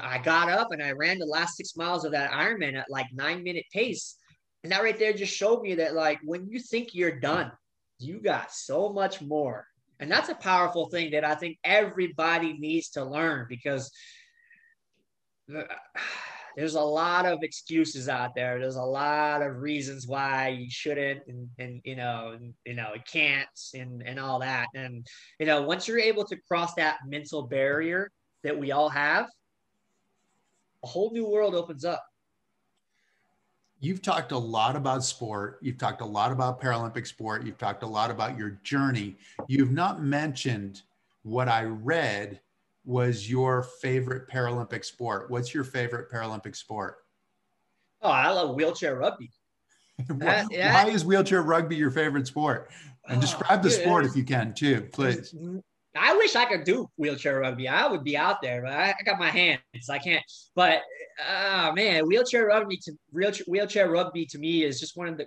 I got up and I ran the last six miles of that Ironman at like nine minute pace. And that right there just showed me that, like, when you think you're done, you got so much more. And that's a powerful thing that I think everybody needs to learn because there's a lot of excuses out there. There's a lot of reasons why you shouldn't and, and you know, and, you know, it can't and, and all that. And, you know, once you're able to cross that mental barrier that we all have, a whole new world opens up. You've talked a lot about sport. You've talked a lot about Paralympic sport. You've talked a lot about your journey. You've not mentioned what I read was your favorite Paralympic sport. What's your favorite Paralympic sport? Oh, I love wheelchair rugby. why, why, is wheelchair rugby your favorite sport? And oh, describe the sport if you can too, please. I wish I could do wheelchair rugby. I would be out there, but I, I got my hands. I can't. But oh man, wheelchair rugby to wheelchair, wheelchair rugby to me is just one of the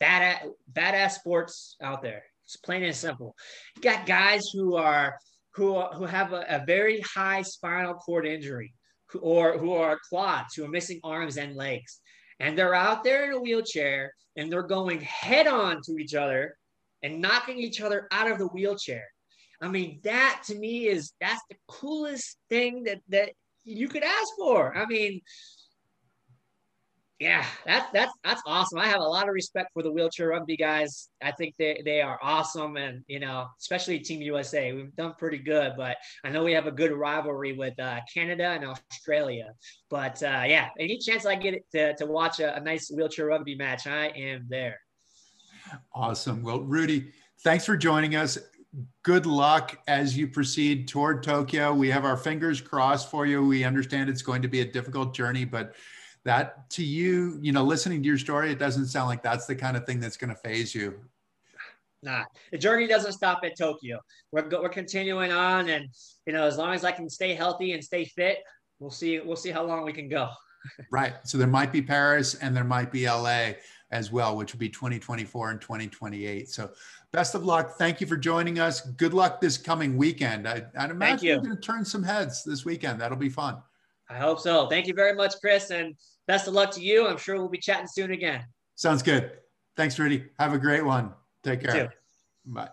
badass badass sports out there. It's plain and simple. You got guys who are who who have a, a very high spinal cord injury, who, or who are quads, who are missing arms and legs, and they're out there in a wheelchair and they're going head on to each other and knocking each other out of the wheelchair I mean, that to me is that's the coolest thing that that you could ask for. I mean, yeah, that's that's that's awesome. I have a lot of respect for the wheelchair rugby guys. I think they, they are awesome, and you know, especially Team USA, we've done pretty good. But I know we have a good rivalry with uh, Canada and Australia. But uh, yeah, any chance I get to to watch a, a nice wheelchair rugby match, I am there. Awesome. Well, Rudy, thanks for joining us good luck as you proceed toward Tokyo. We have our fingers crossed for you. We understand it's going to be a difficult journey, but that to you, you know, listening to your story, it doesn't sound like that's the kind of thing that's going to faze you. Nah, the journey doesn't stop at Tokyo. We're we're continuing on, and you know, as long as I can stay healthy and stay fit, we'll see. We'll see how long we can go. right. So there might be Paris, and there might be LA as well, which would be 2024 and 2028. So best of luck. Thank you for joining us. Good luck this coming weekend. I, would imagine you. are going to turn some heads this weekend. That'll be fun. I hope so. Thank you very much, Chris, and best of luck to you. I'm sure we'll be chatting soon again. Sounds good. Thanks, Rudy. Have a great one. Take care. Bye.